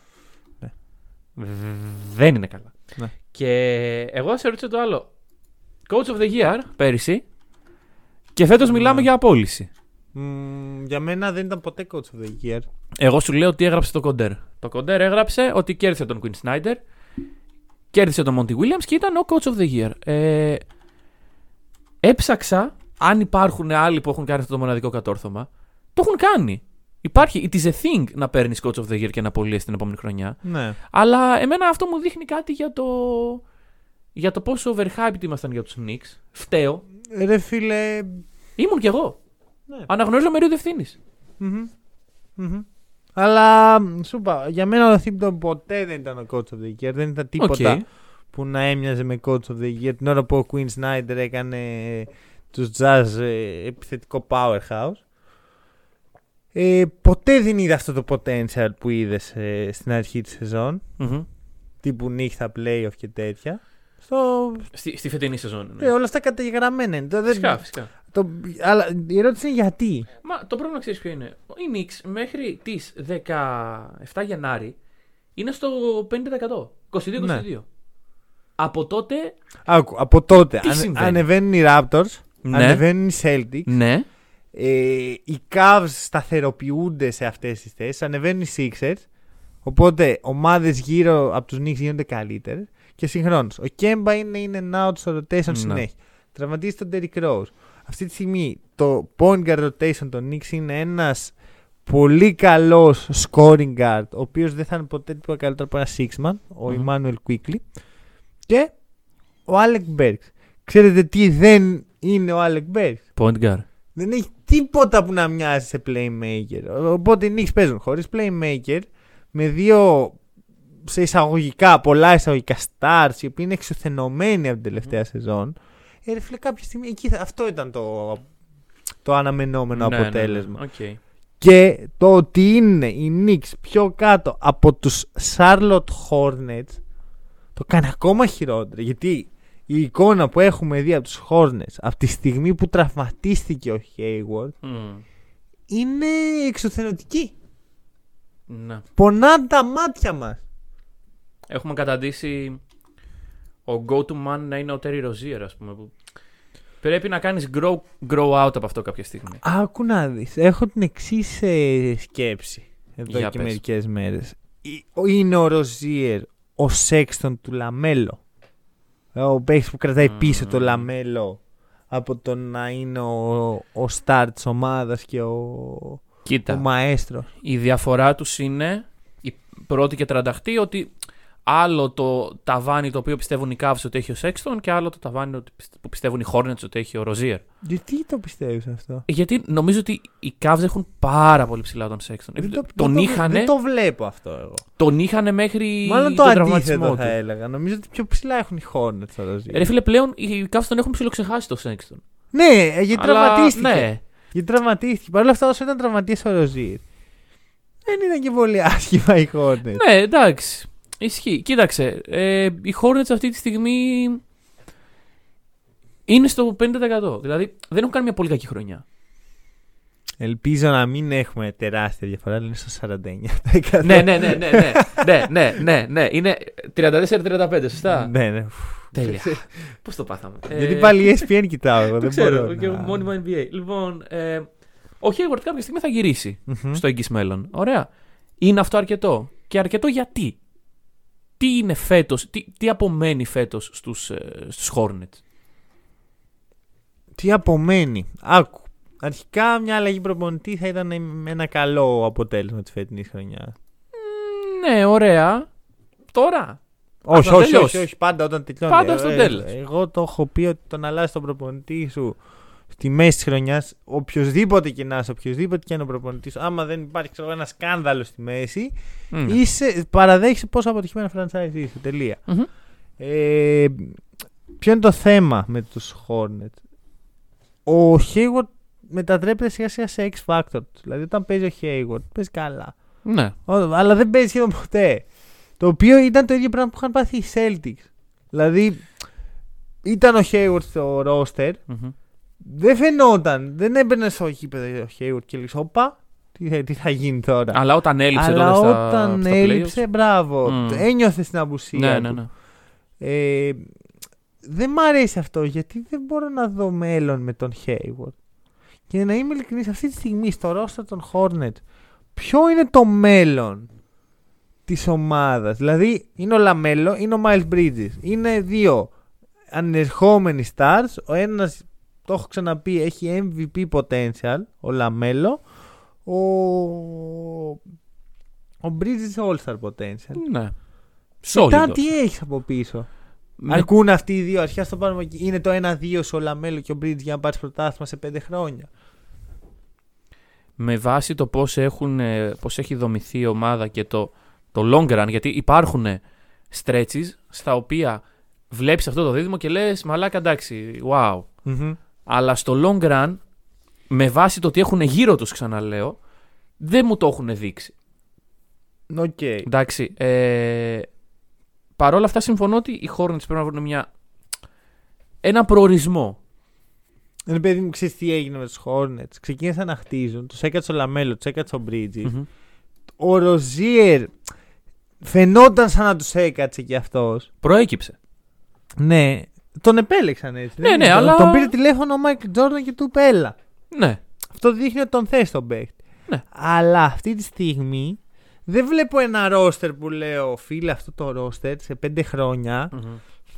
Ναι. Β- Δεν είναι καλά. Ναι. Και εγώ σε ρωτήσω το άλλο. Coach of the Year πέρυσι και φέτος Ναι. μιλάμε για απόλυση. Μμμ, για μένα δεν ήταν ποτέ coach of the year. Εγώ σου λέω τι έγραψε το Κοντέρ. Το Κοντέρ έγραψε ότι κέρδισε τον Quinn Snyder, κέρδισε τον Monty Williams και ήταν ο Coach of the Year. Ε, έψαξα αν υπάρχουν άλλοι που έχουν κάνει αυτό το μοναδικό κατόρθωμα. Το έχουν κάνει. Υπάρχει. It is a thing να παίρνεις Coach of the Year και να απολύεσαι την επόμενη χρονιά. Ναι. Αλλά εμένα αυτό μου δείχνει κάτι για το, για το πόσο overhyped ήμασταν για τους Knicks. Φταίω. Ρε φίλε. Ήμουν κι εγώ. Ναι. Αναγνωρίζω μερίδιο ευθύνης. Μμμ. Μμμ. Αλλά σου είπα, για μένα ο Thibodeau ποτέ δεν ήταν ο coach of the year. Δεν ήταν τίποτα Οκ. που να έμοιαζε με coach of the year την ώρα που ο Quinn Snyder έκανε τους Jazz ε, επιθετικό powerhouse. Ε, ποτέ δεν είδα αυτό το potential που είδες στην αρχή της σεζόν. Μμμ. Τύπου νύχτα, playoff και τέτοια. Στο... Στη, στη φετινή σεζόν. ναι. Ε, όλα αυτά καταγεγραμμένα είναι. Το- δεν- Φυσικά, φυσικά. Το... Αλλά η ερώτηση είναι γιατί. Μα το πρόβλημα ξέρεις ποιο είναι; Οι Knicks μέχρι τις 17 Γενάρη είναι στο 50%. 22-22. Ναι. Από τότε. Άκου, από τότε Τι ανε- συμβαίνει; ανεβαίνουν οι Raptors, Ναι. ανεβαίνουν οι Celtics, Ναι. Ε, οι Cavs σταθεροποιούνται σε αυτές τις θέσεις, ανεβαίνουν οι Sixers, οπότε ομάδες γύρω από τους Knicks γίνονται καλύτερες και συγχρόνως ο Kemba είναι in and out στο rotation Ναι. συνέχεια. Τραυματίζει τον Derrick Rose. Αυτή τη στιγμή το point guard rotation των Knicks είναι ένας πολύ καλός scoring guard, ο οποίος δεν θα είναι ποτέ τίποτα καλύτερο από ένα six-man, ο Μμμ. Emmanuel Quickly. Και ο Alec Burks. Ξέρετε τι δεν είναι ο Alec Burks; Point guard. Δεν έχει τίποτα που να μοιάζει σε playmaker. Οπότε οι Knicks παίζουν χωρίς playmaker με δύο σε εισαγωγικά, πολλά εισαγωγικά stars οι οποίοι είναι εξουθενωμένοι από την τελευταία σεζόν. Ε, ρε φίλε, κάποια στιγμή εκεί θα- αυτό ήταν το, το αναμενόμενο Ναι, ναι, ναι. αποτέλεσμα. Οκ. Και το ότι είναι οι Knicks πιο κάτω από τους Charlotte Hornets το κάνει ακόμα χειρότερο. Γιατί η εικόνα που έχουμε δει από τους Hornets από τη στιγμή που τραυματίστηκε ο Hayward Μμ. είναι εξωθενωτική. Ναι. Πονάνε τα μάτια μας. Έχουμε καταντήσει ο go-to man να είναι ο Terry Rozier, ας πούμε. Που πρέπει να κάνεις grow, grow out από αυτό κάποια στιγμή. Άκου να δεις. Έχω την εξή σκέψη εδώ Για και πες. μερικές μέρες. Η- ο- Είναι ο Rozier ο Sexton του LaMelo. Ο παίκτης που κρατάει Μμμ. πίσω το LaMelo από το να είναι ο, ο star της ομάδας και ο, ο Κοίτα, μαέστρος. η διαφορά τους είναι η πρώτη και τρανταχτή ότι άλλο το ταβάνι το οποίο πιστεύουν οι Cavs ότι έχει ο Sexton και άλλο το ταβάνι ότι πιστε- που πιστεύουν οι Hornets ότι έχει ο Rozier. Γιατί το πιστεύεις αυτό; Γιατί νομίζω ότι οι Cavs έχουν πάρα πολύ ψηλά τον Sexton. Δεν το, τον, δεν το- είχανε, δεν το βλέπω αυτό εγώ. τον είχανε μέχρι Μάλλον το τον αντίθετο τραυματισμό θα του. έλεγα. Νομίζω ότι πιο ψηλά έχουν οι Hornets το Ροζίερ. Ρε φίλε, πλέον οι Cavs τον έχουν ψιλοξεχάσει το Sexton. Ναι, ε, γιατί Αλλά, τραυματίστηκε. Ναι, Γιατί τραυματίστηκε. Παρ' όλα αυτά, όσο ήταν τραυματίας ο Ροζίρ, δεν ήταν και πολύ άσχημα οι Hornets. ναι, εντάξει. Ισχύει. Κοίταξε, ε, οι Hornets αυτή τη στιγμή είναι στο 50%. Δηλαδή δεν έχουν κάνει μια πολύ κακή χρονιά. Ελπίζω να μην έχουμε τεράστια διαφορά, αλλά είναι στο 49%. ναι, ναι, ναι, ναι, ναι, ναι, ναι, ναι, ναι. Είναι 34-35, σωστά; ναι, ναι. Τέλεια. Πώς το πάθαμε. Γιατί Ε, πάλι ESPN κοιτάω εγώ. Το δεν ξέρω, μπορώ και να- μόνιμα NBA. Λοιπόν, ε, ο Hayward κάποια στιγμή θα γυρίσει Μμμ. στο εγγύς μέλλον. Ωραία. Είναι αυτό αρκετό. Και αρκετό γιατί; Τι είναι φέτος, τι, τι απομένει φέτος στους, ε, στους Hornets; Τι απομένει; Άκου. Αρχικά μια αλλαγή προπονητή θα ήταν ένα καλό αποτέλεσμα της φετινής χρονιάς. Ναι, ωραία. Τώρα. Όχι, να όχι, τελειώσει. όχι, όχι, πάντα όταν τελειώνει. Πάντα στο Ε, τέλος. Εγώ το έχω πει ότι τον αλλάζει τον προπονητή σου στη μέση της χρονιάς, οποιοδήποτε και να είσαι, οποιοδήποτε και είναι ο προπονητής σου, άμα δεν υπάρχει ξέρω, ένα σκάνδαλο στη μέση, Μμ. είσαι, παραδέχεσαι πόσο αποτυχημένο franchise είσαι. Τελεία. Μμμ. Ε, ποιο είναι το θέμα με τους Hornets; Ο Hayward μετατρέπεται σιγά σιγά σε X Factor. τους. Δηλαδή όταν παίζει ο Hayward παίζει καλά. Ναι. Ω, Αλλά δεν παίζει σχεδόν ποτέ. Το οποίο ήταν το ίδιο πράγμα που είχαν πάθει οι Celtics. Δηλαδή ήταν ο Hayward στο roster. Μμμ. Δεν φαινόταν. Δεν έμπαινες στο γήπεδο ο Hayward και λες όπα. Τι, θα- τι θα γίνει τώρα; Αλλά όταν έλειψε Αλλά τότε στα, όταν στα έλειψε, μπράβο. Μμ. Ένιωθες την απουσία. playoffs. Ναι, του. ναι, ναι. Ε, δεν μ' αρέσει αυτό γιατί δεν μπορώ να δω μέλλον με τον Hayward. Και να είμαι ειλικρινής, αυτή τη στιγμή στο roster των Hornets, ποιο είναι το μέλλον της ομάδας; Δηλαδή, είναι ο LaMelo, είναι ο Miles Bridges. Είναι δύο ανερχόμενοι stars. Ο ένας, το έχω ξαναπεί, έχει MVP potential, ο LaMelo. Ο, ο Bridges All-Star potential. ναι. Μετά Solid. τι έχεις από πίσω. Με- Αρκούν αυτοί οι δύο αρχιά στο πάρουμε. εκεί. Είναι το 1-2 στο Λαμέλο και ο Bridge για να πάρεις πρωτάθλημα σε 5 χρόνια. με βάση το πώς, έχουν, ε, πώς έχει δομηθεί η ομάδα και το, το long run, γιατί υπάρχουν stretches στα οποία βλέπεις αυτό το δίδυμο και λες μαλάκα εντάξει, wow. Αλλά στο long run, με βάση το ότι έχουν γύρω τους ξαναλέω, δεν μου το έχουν δείξει. Οκ. Εντάξει, ε, παρόλα αυτά συμφωνώ ότι οι Hornets πρέπει να βρουν μια, ένα προορισμό. Είναι παιδί μου, ξέρεις τι έγινε με τους Hornets. Ξεκίνησαν να χτίζουν. Τους έκατσε ο LaMelo, τους έκατσε ο Bridges. Μμμ. Ο Rozier φαινόταν σαν να τους έκατσε κι αυτός. Προέκυψε. Ναι, τον επέλεξαν έτσι. Ναι, δεν ναι, είναι- αλλά- Τον πήρε τηλέφωνο ο Michael Jordan και του είπε έλα. Ναι. Αυτό δείχνει ότι τον θες τον παίχτη. Ναι. Αλλά αυτή τη στιγμή δεν βλέπω ένα ρόστερ που λέω φίλε αυτό το ρόστερ σε πέντε χρόνια Μμμ.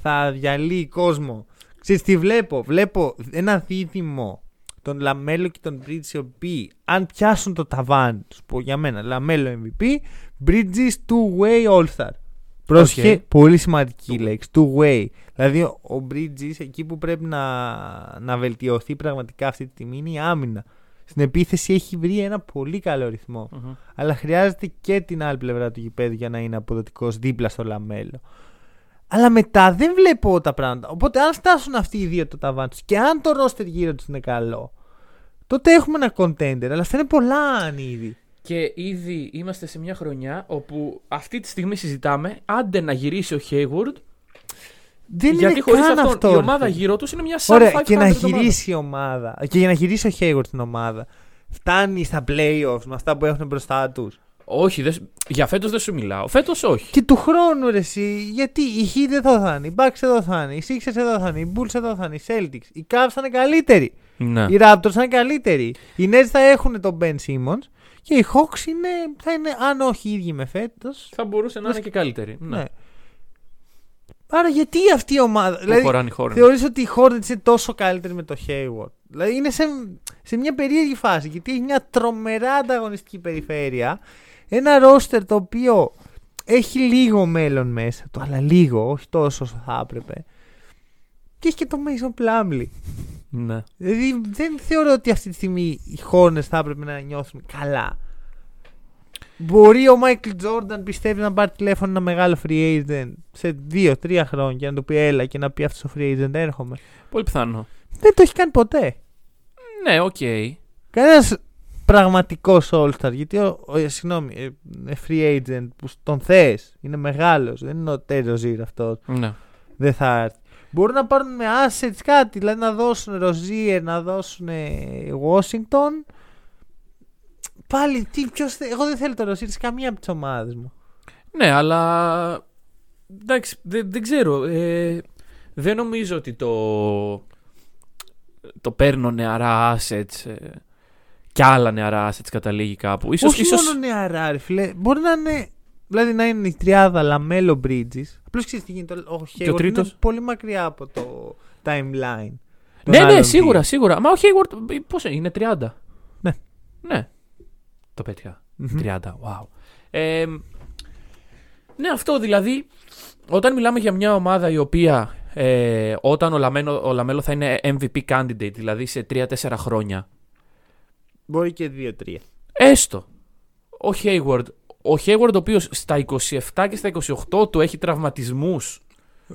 θα διαλύει κόσμο. Ξέρεις τι βλέπω; Βλέπω ένα δίδυμο τον LaMelo και τον Bridges οι οποίοι αν πιάσουν το ταβάνι τους που για μένα LaMelo MVP Bridges two-way all-star. Πρόσεχε, Οκ. πολύ σημαντική λέξη. Two-way. Δηλαδή ο- ο Bridges εκεί που πρέπει να, να βελτιωθεί πραγματικά αυτή τη στιγμή είναι η άμυνα. Στην επίθεση έχει βρει ένα πολύ καλό ρυθμό. Μμμ. Αλλά χρειάζεται και την άλλη πλευρά του γηπέδου για να είναι αποδοτικός δίπλα στο LaMelo. Αλλά μετά δεν βλέπω τα πράγματα. Οπότε αν φτάσουν αυτοί οι δύο το ταβάνι τους και αν το ρόστερ γύρω τους είναι καλό, το τότε έχουμε ένα contender. Αλλά αυτά είναι πολλά αν ήδη. Και ήδη είμαστε σε μια χρονιά όπου αυτή τη στιγμή συζητάμε άντε να γυρίσει ο Hayward. Δεν γιατί είναι χωρίς καν αυτόν αυτό. η ρε ομάδα φίλε. γύρω τους είναι μια Ωραία, σαν και να 500 ομάδα. γυρίσει η ομάδα. Και για να γυρίσει ο Hayward στην ομάδα. Φτάνει στα playoffs με αυτά που έχουν μπροστά τους. Όχι, δεν- για φέτος δεν σου μιλάω. Φέτος όχι. Και του χρόνου ρε εσύ, γιατί οι Heat εδώ θα είναι, οι Bucks εδώ θα είναι, οι Sixers εδώ θα είναι, οι Bulls εδώ θα είναι, οι Celtics, οι Cavs θα είναι καλύτεροι, Ναι. οι Raptors θα είναι καλύτεροι, οι Nets θα έχουν τον Ben Simmons και οι Hawks είναι, θα είναι, αν όχι οι ίδιοι με φέτος, Θα μπορούσε να είναι και καλύτερη. Ναι. ναι. Άρα γιατί αυτή η ομάδα, Που δηλαδή χωράνε οι Hornets. θεωρείς ότι οι Hornets είναι τόσο καλύτεροι με το Hayward; Δηλαδή είναι σε, σε μια περίεργη φάση γιατί έχει μια τρομερά ανταγωνιστική περιφέρεια. Ένα ρόστερ το οποίο έχει λίγο μέλλον μέσα του, αλλά λίγο, όχι τόσο όσο θα έπρεπε. Και έχει και το Mason Plumlee. Ναι. Δηλαδή δεν θεωρώ ότι αυτή τη στιγμή οι Hornets θα έπρεπε να νιώθουν καλά. Μπορεί ο Michael Jordan πιστεύει να πάρει τηλέφωνο ένα μεγάλο free agent σε 2-3 χρόνια και να του πει έλα και να πει αυτός ο free agent έρχομαι. Πολύ πιθανό. Δεν το έχει κάνει ποτέ. Ναι, οκ. Κανένας πραγματικός All-Star. Γιατί ο, ο, ε, συγγνώμη, ε, ε, free agent που τον θες είναι μεγάλος. Δεν είναι ο Terry Rozier αυτός. Ναι. Δεν θα έρθει. Μπορούν να πάρουν με assets κάτι, δηλαδή να δώσουν Rozier, να δώσουν ε, Washington. Πάλι, τι, ποιος, θε- εγώ δεν θέλω το Rozier σε καμία από τις ομάδες μου. Ναι, αλλά. Εντάξει, δεν, δεν ξέρω. Ε, δεν νομίζω ότι το. Το παίρνω νεαρά assets. Ε, κι άλλα νεαρά assets καταλήγει κάπου. Ίσως, Όχι ίσως, μόνο νεαρά, ρε φίλε. Μπορεί να είναι. Δηλαδή να είναι η τριάδα Λαμέλο Bridges. Απλώς ξέρεις τι γίνεται. Ο Hayward είναι τρίτος; πολύ μακριά από το timeline. των Ναι, ναι, άλλων σίγουρα, δύο. σίγουρα. Μα ο Hayward, πώς είναι, είναι 30. Ναι. Ναι. Το πέτυχα. Μμμ. 30, wow. Ε, ναι, αυτό δηλαδή, όταν μιλάμε για μια ομάδα η οποία ε, όταν ο Λαμέλο, ο Λαμέλο θα είναι MVP candidate, δηλαδή σε 3-4 χρόνια, Μπορεί και δύο-τρία. έστω, ο Hayward, ο Hayward ο οποίος στα 27 και στα 28 του έχει τραυματισμούς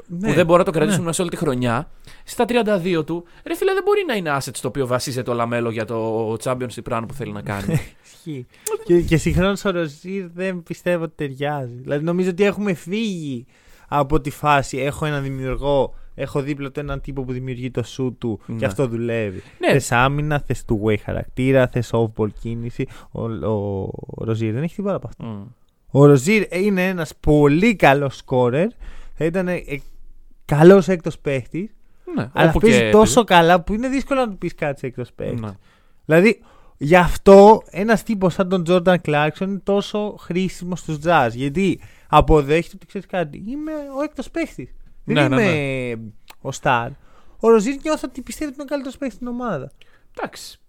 Ναι. που δεν μπορεί να το κρατήσουμε ναι. μέσα όλη τη χρονιά. Στα 32 του, ρε φίλε, δεν μπορεί να είναι asset στο οποίο βασίζεται ο Λαμέλο για το championship run που θέλει να κάνει. Ισχύει. και, και συγχρόνως ο Ροζίρ δεν πιστεύω ότι ταιριάζει. Δηλαδή νομίζω ότι έχουμε φύγει από τη φάση. Έχω έναν δημιουργό, έχω δίπλα του έναν τύπο που δημιουργεί το σουτ του Ναι. και αυτό δουλεύει. ναι, Θες άμυνα, θες two-way χαρακτήρα, θες off-ball κίνηση. Ο, ο, ο Ροζίρ δεν έχει τίποτα από αυτό. Μμ. Ο Ροζίρ είναι ένας πολύ καλός σκόρερ. Θα ήταν ε, καλός έκτος παίχτης. ναι, Αλλά όπου παίζει και τόσο καλά που είναι δύσκολο να του πεις κάτι έκτος παίχτης. Ναι. Δηλαδή, γι' αυτό ένας τύπος σαν τον Τζόρνταν Κλάρκσον είναι τόσο χρήσιμος στους jazz. Γιατί αποδέχεται ότι ξέρεις κάτι. Είμαι ο έκτος παίχτης. Δεν Ναι, ναι, είμαι ο Σταρ. Ο Ροζίρ νιώθω ότι πιστεύει ότι είναι ο καλύτερος παίχτη στην ομάδα. Εντάξει.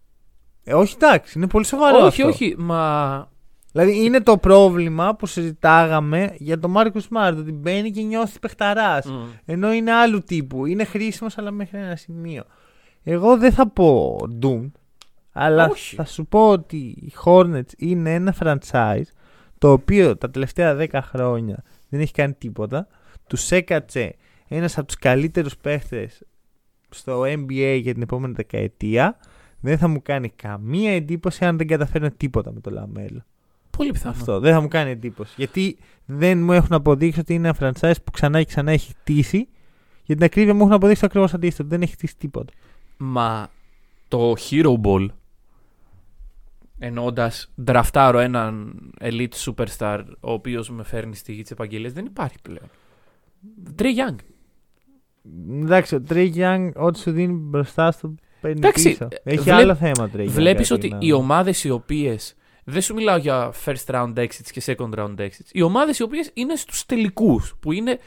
Ε, όχι, εντάξει, είναι πολύ σοβαρό. όχι, αυτό. όχι, μα. Δηλαδή είναι το πρόβλημα που συζητάγαμε για τον Μάρκο Σμάρτ. Ότι μπαίνει και νιώθει παιχταράς. Μμ. Ενώ είναι άλλου τύπου. Είναι χρήσιμος, αλλά μέχρι ένα σημείο. Εγώ δεν θα πω Doom. Αλλά Όχι. θα σου πω ότι οι Hornets είναι ένα franchise το οποίο τα τελευταία 10 χρόνια δεν έχει κάνει τίποτα. Τους έκατσε ένας από τους καλύτερους παίχτες στο NBA για την επόμενη δεκαετία. Δεν θα μου κάνει καμία εντύπωση αν δεν καταφέρουν τίποτα με το Λαμέλο. Πολύ πιθανό. Αυτό δεν θα μου κάνει εντύπωση. Γιατί δεν μου έχουν αποδείξει ότι είναι ένα franchise που ξανά και ξανά έχει χτίσει. Για την ακρίβεια μου έχουν αποδείξει το ακριβώς αντίθετο. Δεν έχει χτίσει τίποτα. Μα το Hero Ball εννοώντας ντραφτάρω έναν elite superstar ο οποίος με φέρνει στη γη τη επαγγελία δεν υπάρχει πλέον. Τρέι Young. Εντάξει, ο Τρέι Young, ό,τι σου δίνει μπροστά στο παίρνει Εντάξει, πίσω. ε, Έχει βλέ- άλλο θέμα Τρέι Young. Βλέπεις από ότι την οι άλλη. ομάδες οι οποίε. Δεν σου μιλάω για first round exits και second round exits. Οι ομάδες οι οποίες είναι στους τελικούς, που είναι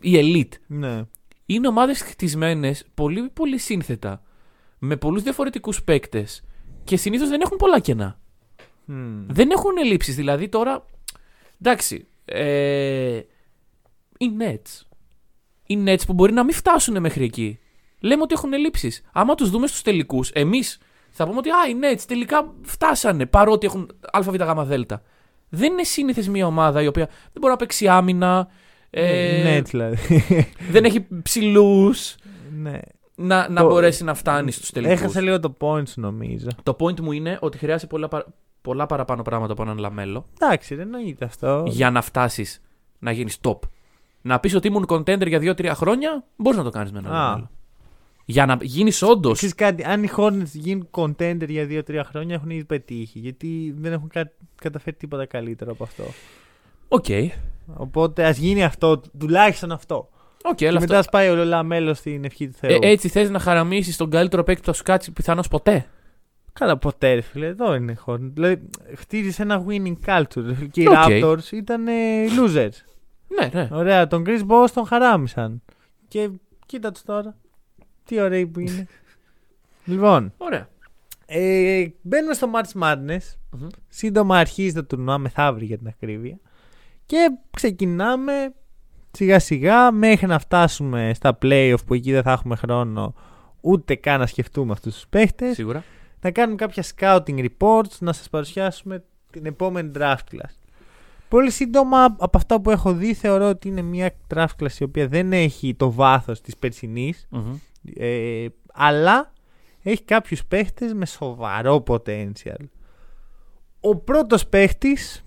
η elite. Ναι. είναι ομάδες χτισμένες πολύ, πολύ σύνθετα. Με πολλούς διαφορετικούς παίκτες. Και συνήθως δεν έχουν πολλά κενά. Μμμ. Δεν έχουν ελλείψεις. Δηλαδή τώρα. Εντάξει. Ε, οι Nets. Οι Nets που μπορεί να μην φτάσουν μέχρι εκεί. Λέμε ότι έχουν ελλείψεις. Άμα τους δούμε στους τελικούς, εμείς θα πούμε ότι α, οι Nets τελικά φτάσανε παρότι έχουν ΑΒΓ Δέλτα. Δεν είναι σύνηθες μια ομάδα η οποία δεν μπορεί να παίξει άμυνα. Ε, Ναι, έτσι δηλαδή. δεν έχει ψηλούς. ναι. να, να Το- μπορέσει να φτάνει στους τελικούς. Έχασα λίγο το point σου νομίζω. Το point μου είναι ότι χρειάζεται πολλά, παρα- πολλά παραπάνω πράγματα από έναν Λαμέλο Εντάξει, δεν εννοείται αυτό. για να φτάσεις να γίνεις top. Να πεις ότι ήμουν contender για 2-3 χρόνια, μπορείς να το κάνεις με έναν Α. Λαμέλο. Για να γίνεις όντως. Ξέρεις κάτι, αν οι Hornets γίνουν contender για 2-3 χρόνια έχουν ήδη πετύχει. Γιατί δεν έχουν κα- καταφέρει τίποτα καλύτερο από αυτό. Οκ. Οπότε ας γίνει αυτό, τουλάχιστον αυτό. Οκ, και αλλά μετά αυτό. ας πάει ο Λαμέλο στην ευχή του Θεού. Ε, έτσι θες να χαραμίσεις τον καλύτερο παίκτη που θα σου κάτσει πιθανώς ποτέ; Καλά, ποτέ, ρε φίλε, εδώ είναι οι Hornets. Δηλαδή, χτίζεις ένα winning culture. ρε φίλε. Και οι Οκ. Raptors ήταν ε, losers. Ναι, ναι. Ωραία, τον Chris Bosh τον χαράμισαν. Και κοίτα τους τώρα. Τι ωραίοι που είναι. λοιπόν, Ωραία. ε, μπαίνουμε στο March Madness. Μμμ. Σύντομα αρχίζει το τουρνουά μεθαύριο για την ακρίβεια. Και ξεκινάμε σιγά σιγά μέχρι να φτάσουμε στα playoff που εκεί δεν θα έχουμε χρόνο ούτε καν να σκεφτούμε αυτούς τους παίχτες. Σίγουρα. Να κάνουμε κάποια scouting reports, να σας παρουσιάσουμε την επόμενη draft class. Πολύ σύντομα από αυτά που έχω δει θεωρώ ότι είναι μια draft class η οποία δεν έχει το βάθος της περσινής Μμμ. ε, αλλά έχει κάποιους παίχτες με σοβαρό potential. Ο πρώτος παίχτης,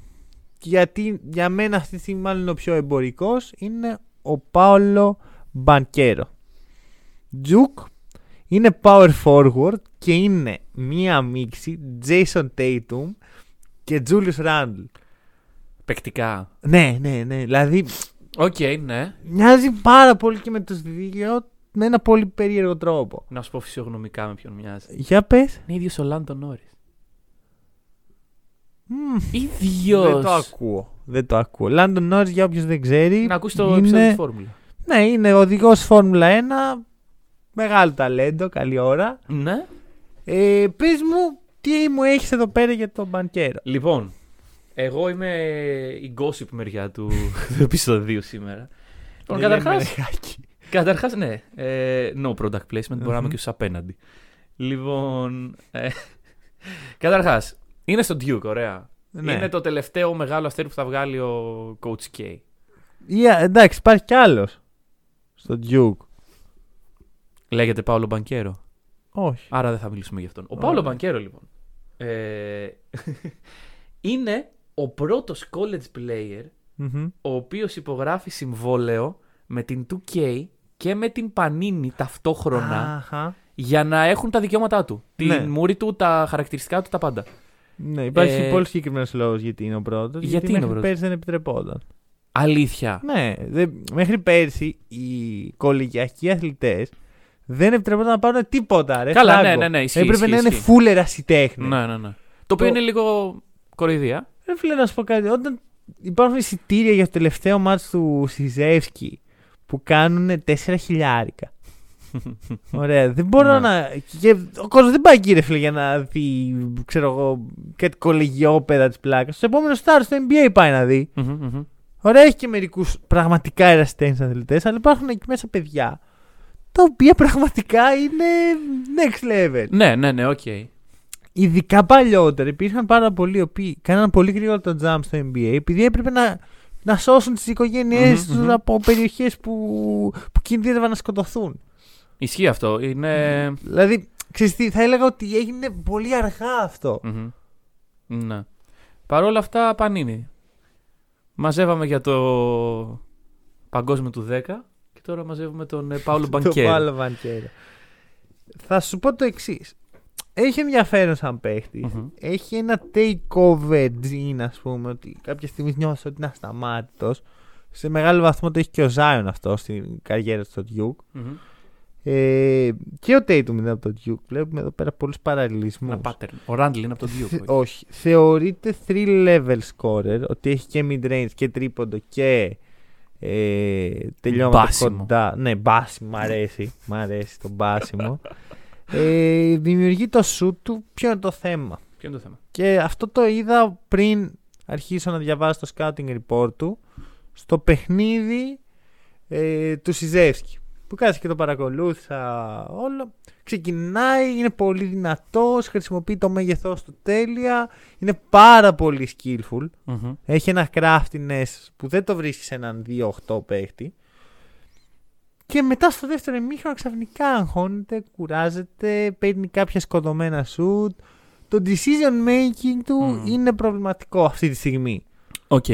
γιατί για μένα αυτή τη στιγμή μάλλον είναι ο πιο εμπορικός, είναι ο Πάολο Banchero. Duke είναι power forward και είναι μία μίξη Jason Tatum και Julius Randle. Παικτικά. Ναι, ναι, ναι. Δηλαδή Οκ, ναι. μοιάζει πάρα πολύ και με τους δύο με ένα πολύ περίεργο τρόπο. Να σου πω φυσιογνωμικά με ποιον μοιάζει. Για πες. Είναι ίδιος ο Lando Norris. Μμμ. ίδιος. Δεν το ακούω. Δεν το ακούω. Lando Norris για όποιο δεν ξέρει. Να ακούσει το είναι... επεισόδιο της Φόρμουλα. Ναι, είναι οδηγός Φόρμουλα 1. Μεγάλο ταλέντο, καλή ώρα. Ναι. Ε, Πες μου, τι μου έχεις εδώ πέρα για τον Μπανκέρο; Λοιπόν, εγώ είμαι η gossip μεριά του, του επεισοδίου σήμερα. Λοιπόν, Δεν λέμε καταρχάς, λεγάκι. καταρχάς, ναι, ε, no product placement, μπορεί να είμαι Μμμ. και στους απέναντι. Λοιπόν, ε, καταρχάς, είναι στο Duke, ωραία. Ναι. Είναι το τελευταίο μεγάλο αστέρι που θα βγάλει ο Coach K. Ή, α, εντάξει, υπάρχει κι άλλος. Στο Duke. Λέγεται Πάολο Μπανκέρο. Όχι. Άρα δεν θα μιλήσουμε γι' αυτόν. Ο Ωραία. Πάολο Μπανκέρο, λοιπόν. Ε, είναι ο πρώτος college player Μμμ. ο οποίος υπογράφει συμβόλαιο με την 2K και με την Panini ταυτόχρονα Αχα. για να έχουν τα δικαιώματά του. Την Ναι. μούρη του, τα χαρακτηριστικά του, τα πάντα. Ναι, υπάρχει Ε, πολύ συγκεκριμένος λόγος γιατί είναι ο πρώτος. γιατί Γιατί, είναι ο μέχρι πρώτος; πέρσι δεν επιτρεπόταν. Αλήθεια. Ναι, δε, μέχρι πέρσι οι κολεγιακοί αθλητές δεν επιτρεπόταν να πάρουν τίποτα. Ρε, Καλά, φράγκο. ναι, ναι, ναι, ισχύει, Έπρεπε ισχύει, να είναι ισχύει. φούλε ερασιτέχνες. Ναι, ναι, ναι. Το οποίο Το- είναι λίγο κοροϊδία. Ρε φίλε, να σου πω κάτι. Όταν υπάρχουν εισιτήρια για το τελευταίο μάτς του Σιζεύσκι που κάνουν 4 χιλιάρικα. Ωραία. Δεν μπορώ Ναι. να. Και ο κόσμος δεν πάει εκεί, ρε φίλε, για να δει, ξέρω εγώ, κάτι κολεγιόπεδα της πλάκας. Στο επόμενο star στο NBA πάει να δει. Μμμ, μμμ. Ωραία, έχει και μερικούς πραγματικά ερασιτέχνες αθλητές, αλλά υπάρχουν εκεί μέσα παιδιά τα οποία πραγματικά είναι next level. ναι, ναι, ναι, οκ. Ειδικά παλιότερα υπήρχαν πάρα πολλοί οι οποίοι κάναν πολύ γρήγορα το jump στο NBA επειδή έπρεπε να, να σώσουν τις οικογένειές Μμμ, τους μμμ. από περιοχές που, που κινδύνευαν να σκοτωθούν. Ισχύει αυτό. Είναι. Δηλαδή, ξέρεις τι, θα έλεγα ότι έγινε πολύ αργά αυτό. Μμμ. Ναι. Παρ' όλα αυτά, πανίνι. Μαζεύαμε για το παγκόσμιο του 10 και τώρα μαζεύουμε τον ε, Πάολο Το Μπανκέρο. Πάλο Μπανκέρο. Θα σου πω το εξής. Έχει ενδιαφέρον σαν παίχτης. Μμμ. Έχει ένα takeover gene, ας πούμε, ότι κάποια στιγμή νιώθεις ότι είναι ασταμάτητος. Σε μεγάλο βαθμό το έχει και ο Zion αυτό στην καριέρα του στο Duke. Μμμ. Ε, και ο Tatum είναι από το Duke. Βλέπουμε εδώ πέρα πολλούς παραλληλισμούς. Ένα pattern. Ο Ράντλ είναι από τον Duke. όχι. Όχι. Θεωρείται 3 level scorer, ότι έχει και mid range και τρίποντο και ε, τελειώματα Μπάσιμο. κοντά. Ναι, μπάσιμο, μ' αρέσει. Μ' αρέσει το μπάσιμο. ε, δημιουργεί το shoot του. Ποιο είναι το θέμα; Ποιο είναι το θέμα; Και αυτό το είδα πριν αρχίσω να διαβάσω το scouting report του στο παιχνίδι ε, του Σιζεύσκη. Που κάθισε και το παρακολούθησα όλο. Ξεκινάει, είναι πολύ δυνατός, χρησιμοποιεί το μέγεθός του τέλεια, είναι πάρα πολύ skillful. Μμμ. Έχει ένα craftiness που δεν το βρίσκεις σε έναν 2-8 παίχτη. Και μετά στο δεύτερο ημίχρονο ξαφνικά αγχώνεται, κουράζεται, παίρνει κάποια σκοτωμένα σουτ. Το decision making του Μμμ. είναι προβληματικό αυτή τη στιγμή. Οκ.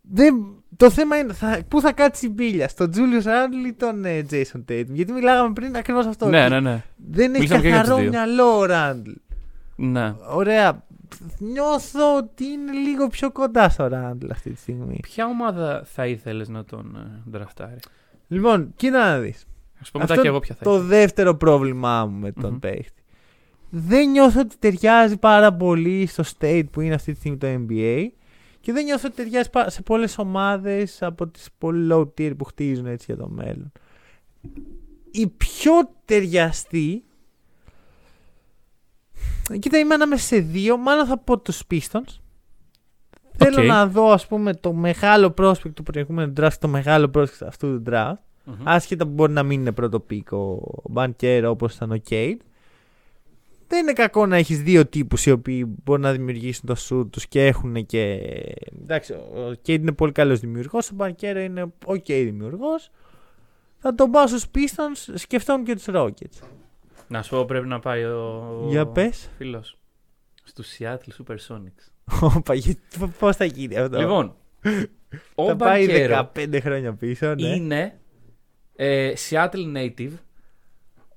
Δεν, το θέμα είναι θα, πού θα κάτσει η μπίλια, στον Julius Randle ή τον ε, Jason Tatum; Γιατί μιλάγαμε πριν ακριβώς αυτό. Ναι, ότι ναι, ναι. Δεν έχει Μιλήσαμε και για καθαρό τους δύο. μυαλό ο Randle. ναι. Ωραία. Νιώθω ότι είναι λίγο πιο κοντά στο Randle αυτή τη στιγμή. Ποια ομάδα θα ήθελες να τον ε, ντραφτάρει; Λοιπόν, κοίτα να δεις. Α πω μετά Αυτό και εγώ ποια θα Το ήθελα. δεύτερο πρόβλημά μου με τον Μμμ. παίχτη. Δεν νιώθω ότι ταιριάζει πάρα πολύ στο state που είναι αυτή τη στιγμή το NBA και δεν νιώθω ότι ταιριάζει πα- σε πολλές ομάδες από τις πολύ low tier που χτίζουν έτσι για το μέλλον. Η πιο ταιριαστή Κοίτα, είμαι ανάμεσα σε δύο. Μάλλον θα πω τους Pistons. Θέλω Οκ. να δω, ας πούμε, το μεγάλο prospect του προηγούμενου draft, το μεγάλο prospect αυτού του draft. Μμμ. Άσχετα που μπορεί να μην είναι πρώτο pick ο Banchero όπως ήταν ο Cade. Δεν είναι κακό να έχεις δύο τύπους οι οποίοι μπορούν να δημιουργήσουν το σουτ τους και έχουν και. Εντάξει, ο Cade είναι πολύ καλός δημιουργός. Ο Banchero είναι οκ δημιουργός. Θα τον πάω στους Pistons, σκεφτόμουν και τους Rockets. Να σου πω πρέπει να πάει ο. Για πες. Φίλος. Στους Seattle Supersonics. Πώς θα γίνει αυτό; Λοιπόν, ο θα πάει Μπανκέρο 15 χρόνια πίσω, ναι. είναι ε, Seattle native,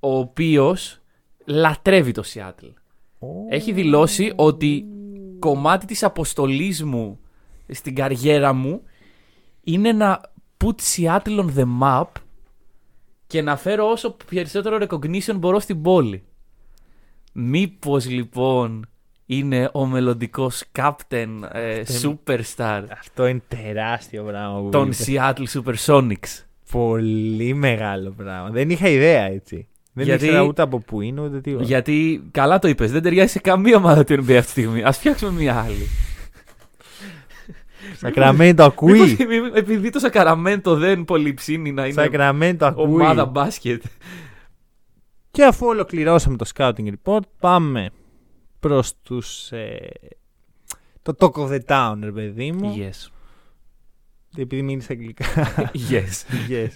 ο οποίος λατρεύει το Seattle. Ω. Έχει δηλώσει ότι κομμάτι της αποστολής μου στην καριέρα μου είναι να put Seattle on the map και να φέρω όσο περισσότερο recognition μπορώ στην πόλη. Μήπως λοιπόν είναι ο μελλοντικός captain ε, superstar Αυτό είναι τεράστιο πράγμα που των είπες. Seattle Supersonics. Πολύ μεγάλο πράγμα. Δεν είχα ιδέα έτσι. Δεν Γιατί- ήξερα ούτε από πού είναι ούτε τι. Γιατί καλά το είπες, δεν ταιριάζει σε καμία ομάδα του NBA αυτή τη στιγμή. Ας φτιάξουμε μια άλλη. Σακραμέντο ακούει. Μήπως, μη- επειδή το Σακραμέντο δεν πολύ ψήνει να είναι Σακραμέντο ακούει. ομάδα μπάσκετ. Και αφού ολοκληρώσαμε το scouting report, πάμε προς τους... Ε, το talk of the town, ρε παιδί μου. Yes. Επειδή μείνεις αγγλικά. Yes. yes.